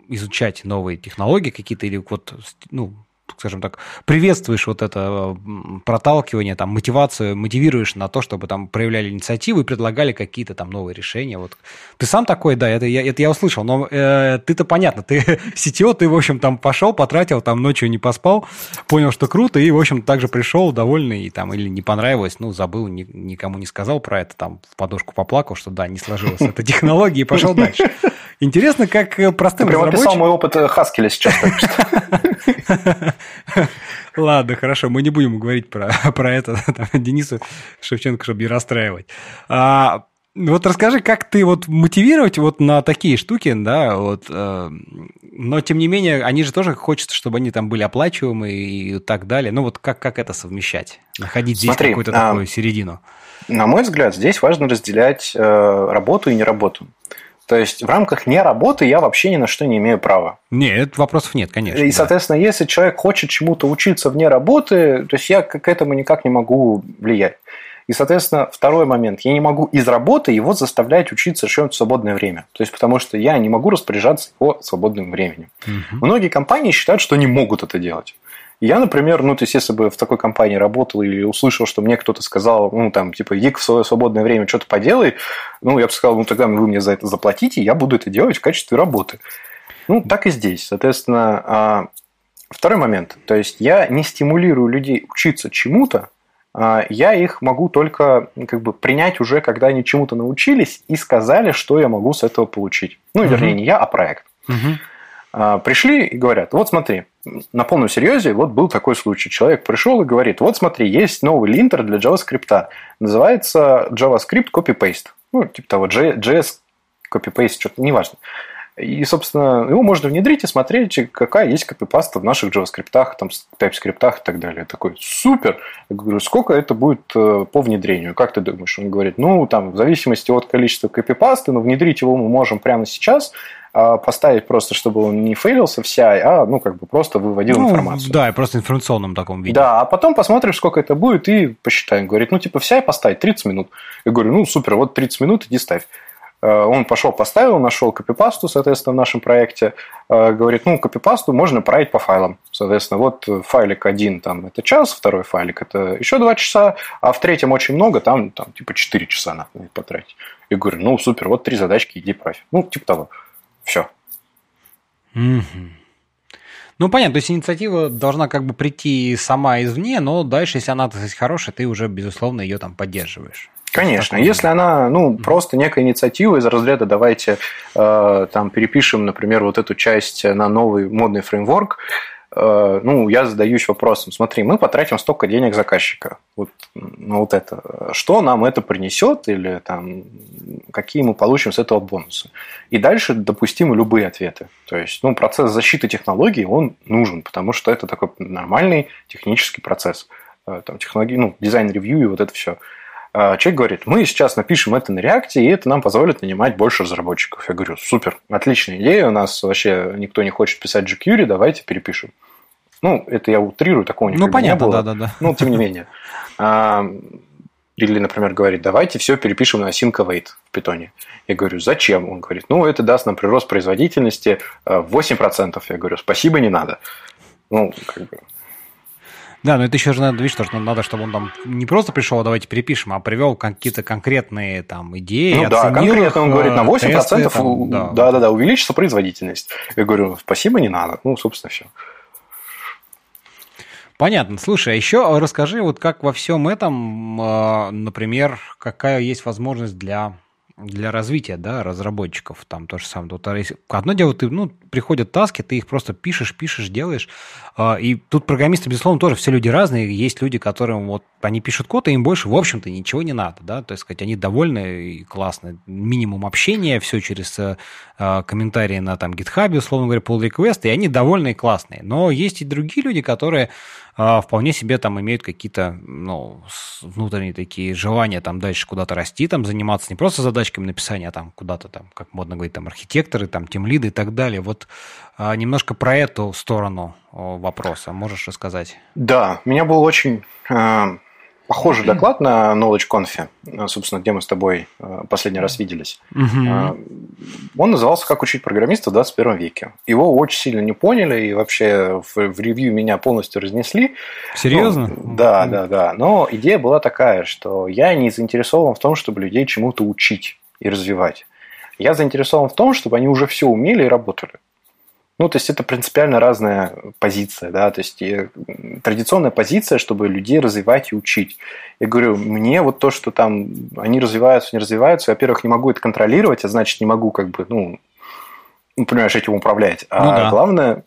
изучать новые технологии какие-то или вот, ну, скажем так, приветствуешь вот это проталкивание, там, мотивацию, мотивируешь на то, чтобы там проявляли инициативу и предлагали какие-то там новые решения. Вот. Ты сам такой, да, это я, это я услышал, но э, ты-то понятно, ты *laughs* CTO, ты, в общем, там пошел, потратил, там ночью не поспал, понял, что круто, и, в общем, также пришел довольный, и там, или не понравилось, ну, забыл, ни, никому не сказал про это, там, в подушку поплакал, что да, не сложилась эта *laughs* технология, и пошел дальше. Интересно, как э, простым Ты разработчикам... описал мой опыт э, Хаскеля сейчас. *laughs* Ладно, хорошо, мы не будем говорить про, *laughs* про это *laughs* Денису Шевченко, чтобы не расстраивать. А, Вот расскажи, как ты вот мотивировать вот на такие штуки, да, вот, э, но тем не менее, они же тоже хочется, чтобы они там были оплачиваемы и так далее. Ну вот как, как это совмещать? Находить здесь Смотри, какую-то а, такую середину? На мой взгляд, здесь важно разделять э, работу и не работу. То есть в рамках не работы я вообще ни на что не имею права. Нет, вопросов нет, конечно. И, да. соответственно, если человек хочет чему-то учиться вне работы, то есть я к этому никак не могу влиять. И, соответственно, второй момент. Я не могу из работы его заставлять учиться что-нибудь в свободное время. То есть, потому что я не могу распоряжаться его свободным временем. Угу. Многие компании считают, что они могут это делать. Я, например, ну, то есть, если бы в такой компании работал или услышал, что мне кто-то сказал, ну, там, типа, иди в свое свободное время что-то поделай, ну, я бы сказал, ну, тогда вы мне за это заплатите, я буду это делать в качестве работы. Ну, так и здесь. Соответственно, а, второй момент. То есть, я не стимулирую людей учиться чему-то, а, я их могу только как бы принять уже, когда они чему-то научились и сказали, что я могу с этого получить. Ну, вернее, не я, а проект. Угу. Пришли и говорят, вот смотри, на полном серьезе, вот был такой случай. Человек пришел и говорит, вот смотри, есть новый линтер для JavaScript. Называется JavaScript Copy-Paste. Ну, типа того, JS Copy-Paste, что-то, неважно. И, собственно, его можно внедрить и смотреть, какая есть копипаста в наших JavaScript, там, TypeScript и так далее. Такой, супер! Я говорю, сколько это будет э, по внедрению? Как ты думаешь? Он говорит, ну, там, в зависимости от количества копипасты, но внедрить его мы можем прямо сейчас, а поставить просто, чтобы он не фейлился вся, а, ну, как бы просто выводил ну, информацию. Да, и просто информационном таком виде. Да, а потом посмотришь, сколько это будет, и посчитаем. Говорит, ну, типа, вся и поставить 30 минут. Я говорю, ну, супер, вот 30 минут, иди ставь. Э, он пошел, поставил, нашел копипасту, соответственно, в нашем проекте. Э, говорит, ну, копипасту можно править по файлам. Соответственно, вот файлик один, там, это час, второй файлик, это еще два часа, а в третьем очень много, там, там типа, 4 часа надо потратить. И говорю, ну, супер, вот три задачки, иди правь. Ну, типа того. Все. Ну, понятно, то есть инициатива должна как бы прийти сама извне, но дальше, если она, так сказать, хорошая, ты уже, безусловно, ее там поддерживаешь. Конечно, если она, ну, mm-hmm. просто некая инициатива из разряда давайте э, там перепишем, например, вот эту часть на новый модный фреймворк, э, ну, я задаюсь вопросом, смотри, мы потратим столько денег заказчика, вот, ну, вот это, что нам это принесет или там, какие мы получим с этого бонусы. И дальше допустимы любые ответы. То есть, ну, процесс защиты технологий, он нужен, потому что это такой нормальный технический процесс. Э, там, технологии, ну, дизайн-ревью и вот это все. А, человек говорит, мы сейчас напишем это на React е, и это нам позволит нанимать больше разработчиков. Я говорю, супер, отличная идея, у нас вообще никто не хочет писать jQuery, давайте перепишем. Ну, это я утрирую, такого никогда ну, понятно, не было. Да, да, да. Ну, тем не менее. *laughs* А, или, например, говорит, давайте все перепишем на async await в питоне. Я говорю, зачем? Он говорит, ну, это даст нам прирост производительности 8%. Я говорю, спасибо, не надо. Ну, как бы, да, но это еще же надо, видишь, что надо, чтобы он там не просто пришел, а давайте перепишем, а привел какие-то конкретные там идеи. Ну да, конкретно он говорит, на 8% тесты, там, да. да, да, да, увеличится производительность. Я говорю, спасибо, не надо. Ну, собственно, все. Понятно. Слушай, а еще расскажи, вот как во всем этом, а, например, какая есть возможность для для развития, да, разработчиков, там то же самое. Вот, одно дело, ты, ну, приходят таски, ты их просто пишешь, пишешь, делаешь, а, и тут программисты, безусловно, тоже все люди разные, есть люди, которым вот они пишут код, и им больше, в общем-то, ничего не надо, да, то есть, сказать, они довольны и классно, минимум общения, все через э, комментарии на там GitHub, условно говоря, pull request, и они довольны и классные, но есть и другие люди, которые а, вполне себе там имеют какие-то ну, внутренние такие желания там дальше куда-то расти, там заниматься не просто задачками написания, а там куда-то там, как модно говорить, там архитекторы, там тимлиды и так далее. Вот а, немножко про эту сторону вопроса можешь рассказать? Да, меня был очень а, похожий доклад на Knowledge Conf, э, собственно, где мы с тобой э, последний раз виделись. Угу. Он назывался «Как учить программиста в 21 веке». Его очень сильно не поняли и вообще в, в ревью меня полностью разнесли. Серьезно? Ну, да, да, да. Но идея была такая, что я не заинтересован в том, чтобы людей чему-то учить и развивать. Я заинтересован в том, чтобы они уже все умели и работали. Ну, то есть это принципиально разная позиция, да, то есть традиционная позиция, чтобы людей развивать и учить. Я говорю, мне вот то, что там они развиваются, не развиваются, во-первых, не могу это контролировать, а значит, не могу как бы, ну, ну понимаешь, этим управлять. А ну, да. главное,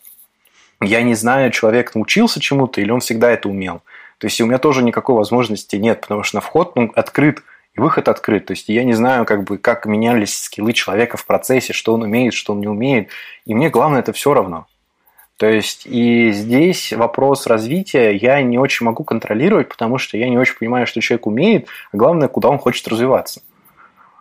я не знаю, человек научился чему-то или он всегда это умел. То есть у меня тоже никакой возможности нет, потому что на вход ну, открыт выход открыт. То есть я не знаю, как бы, как менялись скиллы человека в процессе, что он умеет, что он не умеет. И мне главное это все равно. То есть и здесь вопрос развития я не очень могу контролировать, потому что я не очень понимаю, что человек умеет, а главное, куда он хочет развиваться.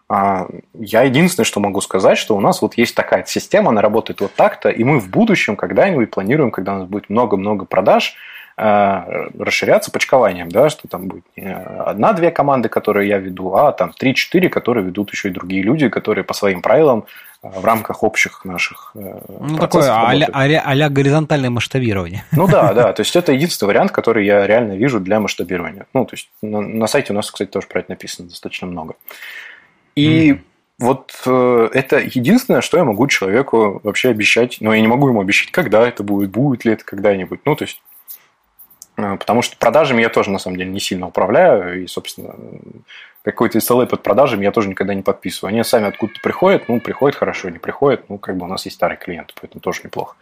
А, я единственное, что могу сказать, что у нас вот есть такая система, она работает вот так-то, и мы в будущем когда-нибудь планируем, когда у нас будет много-много продаж, расширяться почкованием, да, что там будет не одна-две команды, которые я веду, а там три-четыре, которые ведут еще и другие люди, которые по своим правилам э, в рамках общих наших э, Ну, такое а-ля, а-ля, а-ля горизонтальное масштабирование. Ну да, да, то есть *laughs* это единственный вариант, который я реально вижу для масштабирования. Ну, то есть на, на сайте у нас, кстати, тоже про это написано достаточно много. И mm. Вот э, это единственное, что я могу человеку вообще обещать. Но я не могу ему обещать, когда это будет, будет ли это когда-нибудь. Ну, то есть потому что продажами я тоже, на самом деле, не сильно управляю. И, собственно, какой-то SLA под продажами я тоже никогда не подписываю. Они сами откуда-то приходят, ну, приходят хорошо, не приходят, ну, как бы у нас есть старый клиент, поэтому тоже неплохо.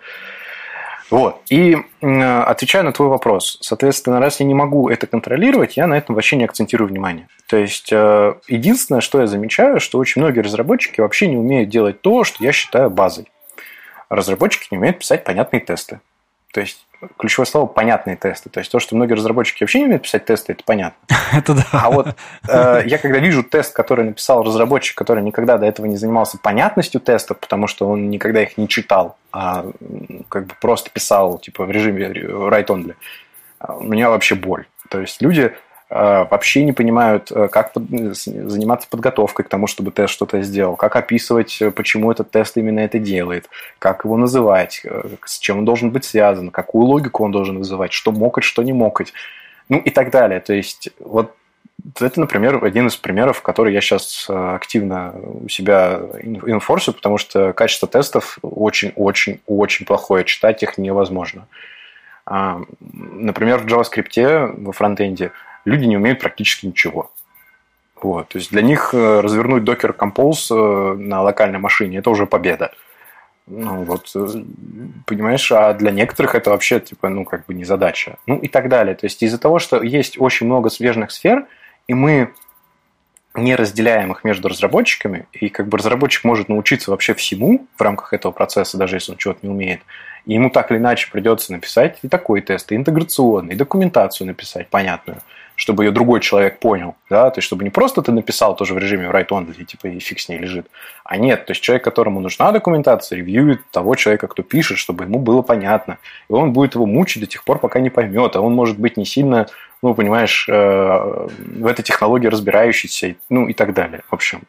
Вот. И отвечая на твой вопрос, соответственно, раз я не могу это контролировать, я на этом вообще не акцентирую внимание. То есть, э, единственное, что я замечаю, что очень многие разработчики вообще не умеют делать то, что я считаю базой. Разработчики не умеют писать понятные тесты. То есть ключевое слово понятные тесты. То есть то, что многие разработчики вообще не умеют писать тесты, это понятно. *laughs* Это да. А вот э, я когда вижу тест, который написал разработчик, который никогда до этого не занимался понятностью тестов, потому что он никогда их не читал, а как бы просто писал типа в режиме write-only, у меня вообще боль. То есть люди вообще не понимают, э, как заниматься подготовкой к тому, чтобы тест что-то сделал, как описывать, э, почему этот тест именно это делает, как его называть, с чем он должен быть связан, какую логику он должен вызывать, что мокать, что не мокать, ну и так далее. То есть вот это, например, один из примеров, который я сейчас активно у себя инфорсю, потому что качество тестов очень-очень-очень плохое, читать их невозможно. А, например, в JavaScript во фронтенде – люди не умеют практически ничего. Вот. То есть для них э, развернуть Docker Compose э, на локальной машине – это уже победа. Ну, вот, э, понимаешь, а для некоторых это вообще, типа, ну, как бы не задача. Ну, и так далее. То есть из-за того, что есть очень много свежих сфер, и мы не разделяем их между разработчиками, и как бы разработчик может научиться вообще всему в рамках этого процесса, даже если он чего-то не умеет, и ему так или иначе придется написать и такой тест, и интеграционный, и документацию написать понятную – чтобы ее другой человек понял, да, то есть чтобы не просто ты написал тоже в режиме write only, типа и фиг с ней лежит, а нет, то есть человек, которому нужна документация, ревьюет того человека, кто пишет, чтобы ему было понятно, и он будет его мучить до тех пор, пока не поймет, а он может быть не сильно, ну, понимаешь, э, в этой технологии разбирающийся, ну, и так далее, в общем.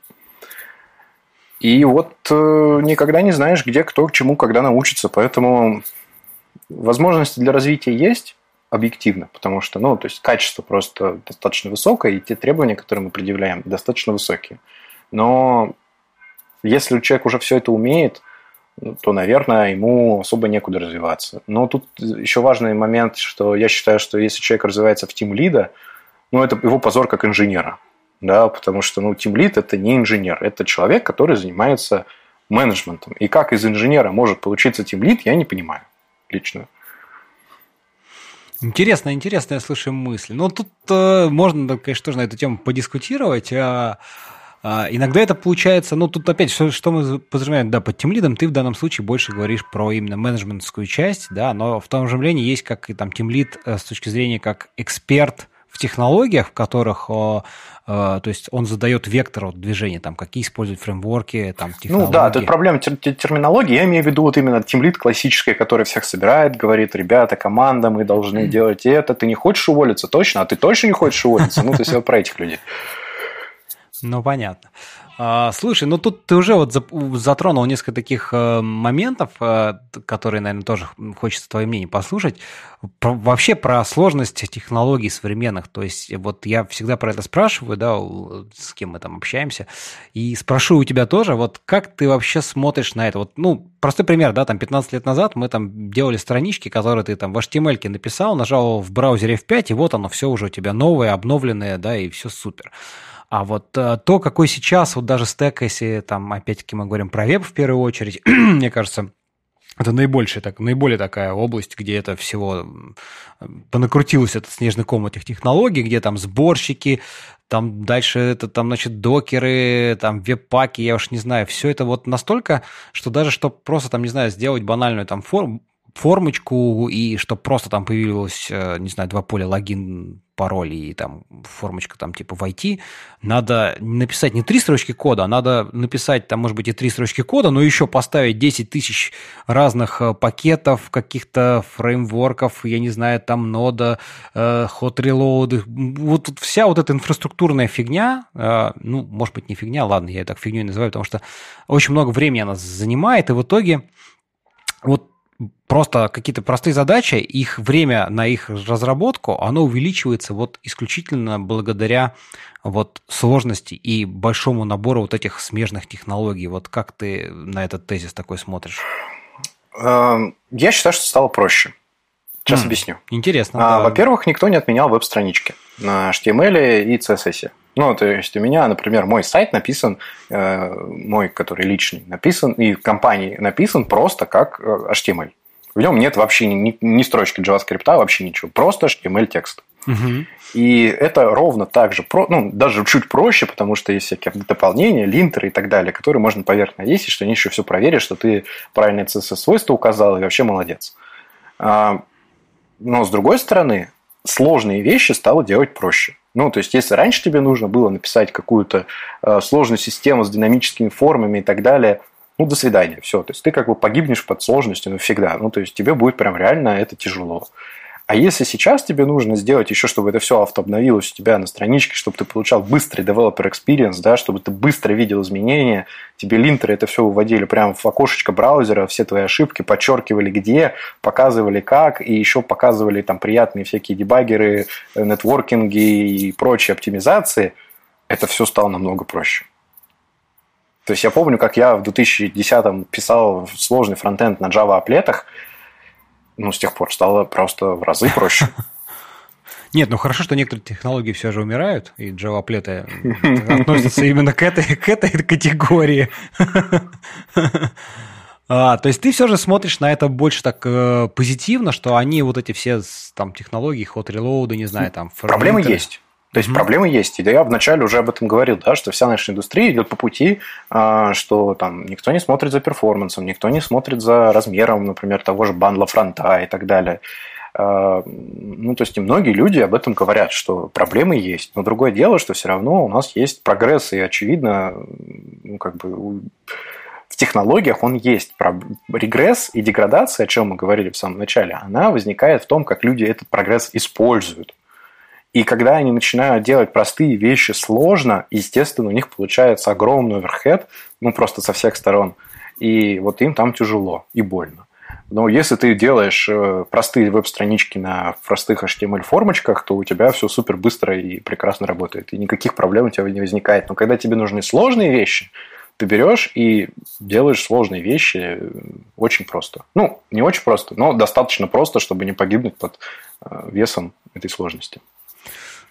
И вот э, никогда не знаешь, где кто к чему, когда научится, поэтому возможности для развития есть, объективно, потому что, ну, то есть качество просто достаточно высокое, и те требования, которые мы предъявляем, достаточно высокие. Но если человек уже все это умеет, ну, то, наверное, ему особо некуда развиваться. Но тут еще важный момент, что я считаю, что если человек развивается в тим лида, ну, это его позор как инженера, да, потому что, ну, тим лид это не инженер, это человек, который занимается менеджментом. И как из инженера может получиться тим лид, я не понимаю лично. Интересно, интересно, я слышу мысли. Ну, тут э, можно, конечно, тоже на эту тему подискутировать. А, а, иногда это получается, ну, тут опять, что, что мы подразумеваем, да, под тем лидом ты в данном случае больше говоришь про именно менеджментскую часть, да, но в том же явлении есть как и там тем лид э, с точки зрения как эксперт в технологиях, в которых Э, то есть он задает вектор движения, там, какие используют фреймворки, там, технологии. Ну да, тут проблема терминологии. Я имею в виду вот именно тимлит классический, который всех собирает, говорит, ребята, команда, мы должны mm. делать это. Ты не хочешь уволиться, точно? А ты точно не хочешь уволиться? Ну, то есть вот про этих людей. Ну, понятно. А, слушай, ну тут ты уже вот затронул несколько таких э, моментов, э, которые, наверное, тоже хочется твое мнение послушать. Про, вообще про сложность технологий современных. То есть вот я всегда про это спрашиваю, да, с кем мы там общаемся, и спрошу у тебя тоже, вот как ты вообще смотришь на это? Вот, ну, простой пример, да, там 15 лет назад мы там делали странички, которые ты там в HTML написал, нажал в браузере F5, и вот оно все уже у тебя новое, обновленное, да, и все супер. А вот э, то, какой сейчас, вот даже стек, если там, опять-таки, мы говорим про веб в первую очередь, *clears throat* мне кажется, это наибольшая, так, наиболее такая область, где это всего понакрутилось, этот снежный ком этих технологий, где там сборщики, там дальше это там, значит, докеры, там веб-паки, я уж не знаю, все это вот настолько, что даже чтобы просто там, не знаю, сделать банальную там форму, формочку, и чтобы просто там появилось, э, не знаю, два поля логин, пароль и там формочка там типа войти, надо написать не три строчки кода, а надо написать там, может быть, и три строчки кода, но еще поставить 10 тысяч разных э, пакетов, каких-то фреймворков, я не знаю, там нода, э, hot reload, вот вся вот эта инфраструктурная фигня, ну, может быть, не фигня, ладно, я так фигней называю, потому что очень много времени она занимает, и в итоге вот просто какие-то простые задачи, их время на их разработку, оно увеличивается вот исключительно благодаря вот сложности и большому набору вот этих смежных технологий. Вот как ты на этот тезис такой смотришь? Эм, я считаю, что стало проще. Сейчас mm, объясню. Интересно. А, да. Во-первых, никто не отменял веб-странички на HTML и CSS. Ну, то есть у меня, например, мой сайт написан, э, мой, который личный, написан, и в компании написан просто как э, HTML. В нем нет вообще ни, ни строчки JavaScript, вообще ничего. Просто HTML-текст. Угу. И это ровно так же, ну, даже чуть проще, потому что есть всякие дополнения, линтеры и так далее, которые можно поверх навесить, что они еще все проверят, что ты правильное CSS-свойство указал, и вообще молодец. А, но, с другой стороны, сложные вещи стало делать проще. Ну, то есть, если раньше тебе нужно было написать какую-то э, сложную систему с динамическими формами и так далее – ну, до свидания, все. То есть ты как бы погибнешь под сложностью навсегда. Ну, то есть тебе будет прям реально это тяжело. А если сейчас тебе нужно сделать еще, чтобы это все автообновилось у тебя на страничке, чтобы ты получал быстрый developer experience, да, чтобы ты быстро видел изменения, тебе линтеры это все выводили прямо в окошечко браузера, все твои ошибки, подчеркивали где, показывали как, и еще показывали там приятные всякие дебаггеры, нетворкинги и прочие оптимизации, это все стало намного проще. То есть я помню, как я в 2010-м писал сложный фронтенд на Java аплетах, ну, с тех пор стало просто в разы проще. *laughs* Нет, ну хорошо, что некоторые технологии все же умирают, и Java аплеты относятся именно к этой, к этой категории. *laughs* А, то есть ты все же смотришь на это больше так э, позитивно, что они вот эти все там технологии, ход релоуды, не знаю, там... Проблемы есть. То есть mm-hmm. проблемы есть. И я вначале уже об этом говорил, да, что вся наша индустрия идет по пути, а, что там никто не смотрит за перформансом, никто не смотрит за размером, например, того же бандла фронта и так далее. А, ну, то есть и многие люди об этом говорят, что проблемы есть. Но другое дело, что все равно у нас есть прогресс, и очевидно, ну, как бы в технологиях он есть. Регресс и деградация, о чем мы говорили в самом начале, она возникает в том, как люди этот прогресс используют. И когда они начинают делать простые вещи сложно, естественно, у них получается огромный оверхед, ну, просто со всех сторон. И вот им там тяжело и больно. Но если ты делаешь э, простые веб-странички на простых HTML-формочках, то у тебя все супер быстро и прекрасно работает. И никаких проблем у тебя не возникает. Но когда тебе нужны сложные вещи, ты берешь и делаешь сложные вещи э, очень просто. Ну, не очень просто, но достаточно просто, чтобы не погибнуть под э, весом этой сложности.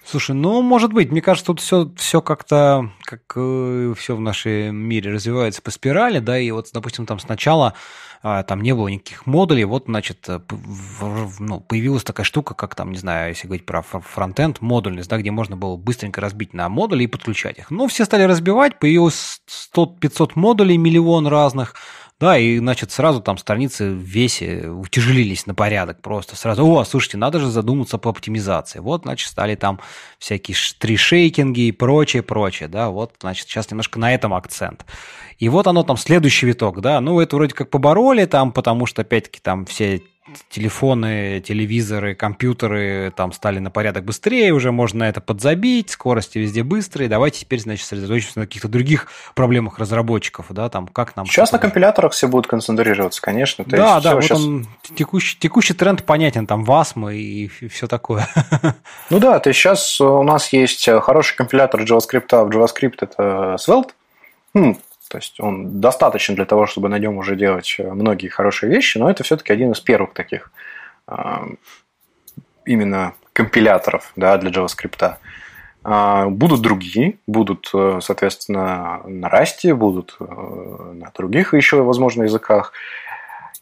Слушай, ну, может быть, мне кажется, тут все, все как-то, как э, все в нашем мире развивается по спирали, да, и вот, допустим, там сначала э, там не было никаких модулей, вот, значит, э, в, ну, появилась такая штука, как там, не знаю, если говорить про фронтенд, модульность, да, где можно было быстренько разбить на модули и подключать их. Ну, все стали разбивать, появилось 100-500 модулей, миллион разных, да, и, значит, сразу там страницы в весе утяжелились на порядок просто. Сразу, о, слушайте, надо же задуматься по оптимизации. Вот, значит, стали там всякие штришейкинги и прочее, прочее, да, вот, значит, сейчас немножко на этом акцент. И вот оно там следующий виток, да, ну, это вроде как побороли там, потому что, опять-таки, там все телефоны, телевизоры, компьютеры там стали на порядок быстрее, уже можно это подзабить, скорости везде быстрые. Давайте теперь, значит, сосредоточимся на каких-то других проблемах разработчиков, да, там, как нам... Сейчас на компиляторах все будут концентрироваться, конечно. То да, да, вот сейчас... он, текущий, текущий тренд понятен, там, ВАСМ и, и все такое. *laughs* Ну да, то есть сейчас у нас есть хороший компилятор JavaScript, в JavaScript это Svelte, ну, то есть он достаточен для того, чтобы на нем уже делать э, многие хорошие вещи, но это все-таки один из первых таких именно компиляторов да, для JavaScript. А, будут другие, будут, э, соответственно, на Rust, будут э, на других еще, возможно, языках.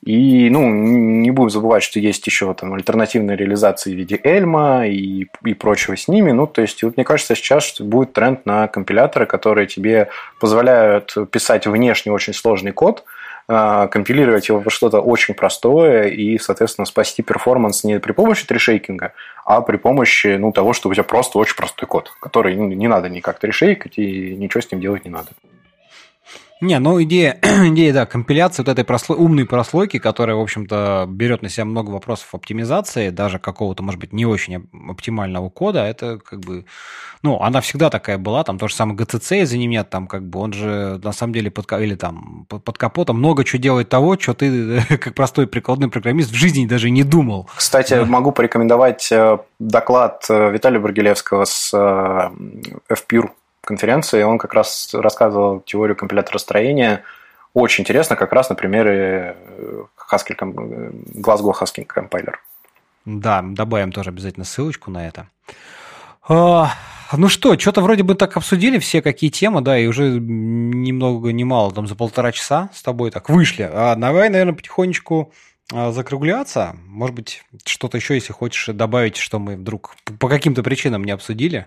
И, ну, не будем забывать, что есть еще там альтернативные реализации в виде Эльма и, и прочего с ними. Ну, то есть, вот мне кажется, сейчас будет тренд на компиляторы, которые тебе позволяют писать внешне очень сложный код, а, компилировать его во что-то очень простое и, соответственно, спасти перформанс не при помощи трешейкинга, а при помощи ну, того, что у тебя просто очень простой код, который ну, не надо никак трешейкать и ничего с ним делать не надо. Не, ну идея, *clears throat* идея, да, компиляции вот этой прослой, умной прослойки, которая, в общем-то, берет на себя много вопросов оптимизации, даже какого-то, может быть, не очень оптимального кода, это как бы, ну, она всегда такая была, там то же самое GCC, извини меня, там как бы он же на самом деле под, или там под капотом много чего делает того, что ты, *laughs* как простой прикладной программист, в жизни даже не думал. Кстати, да. могу порекомендовать э, доклад э, Виталия Баргилевского с э, FPUR конференции, он как раз рассказывал теорию компилятора строения. Очень интересно, как раз на примере Haskell, Glasgow Haskell Compiler. Да, добавим тоже обязательно ссылочку на это. А, ну что, что-то вроде бы так обсудили все какие темы, да, и уже немного, не мало, там за полтора часа с тобой так вышли. А давай, наверное, потихонечку а, закругляться. Может быть, что-то еще, если хочешь добавить, что мы вдруг по каким-то причинам не обсудили.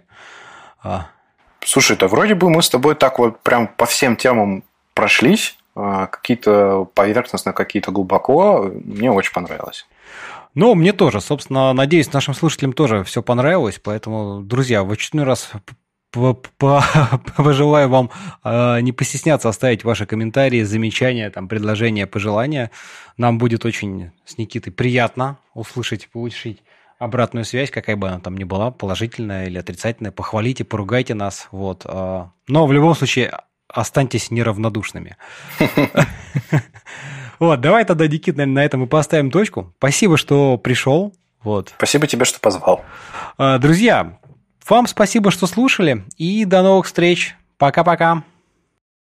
А. Слушай, да вроде бы мы с тобой так вот прям по всем темам прошлись, а, какие-то поверхностно, какие-то глубоко. Мне очень понравилось. Ну, мне тоже. Собственно, надеюсь, нашим слушателям тоже все понравилось. Поэтому, друзья, в очередной раз пожелаю вам а, не постесняться оставить ваши комментарии, замечания, там, предложения, пожелания. Нам будет очень с Никитой приятно услышать, получить обратную связь, какая бы она там ни была, положительная или отрицательная, похвалите, поругайте нас, вот. А, но в любом случае останьтесь неравнодушными. *laughs* Вот, давай тогда, Никит, наверное, на этом мы поставим точку. Спасибо, что пришел. Вот. Спасибо тебе, что позвал. А, друзья, вам спасибо, что слушали, и до новых встреч. Пока-пока.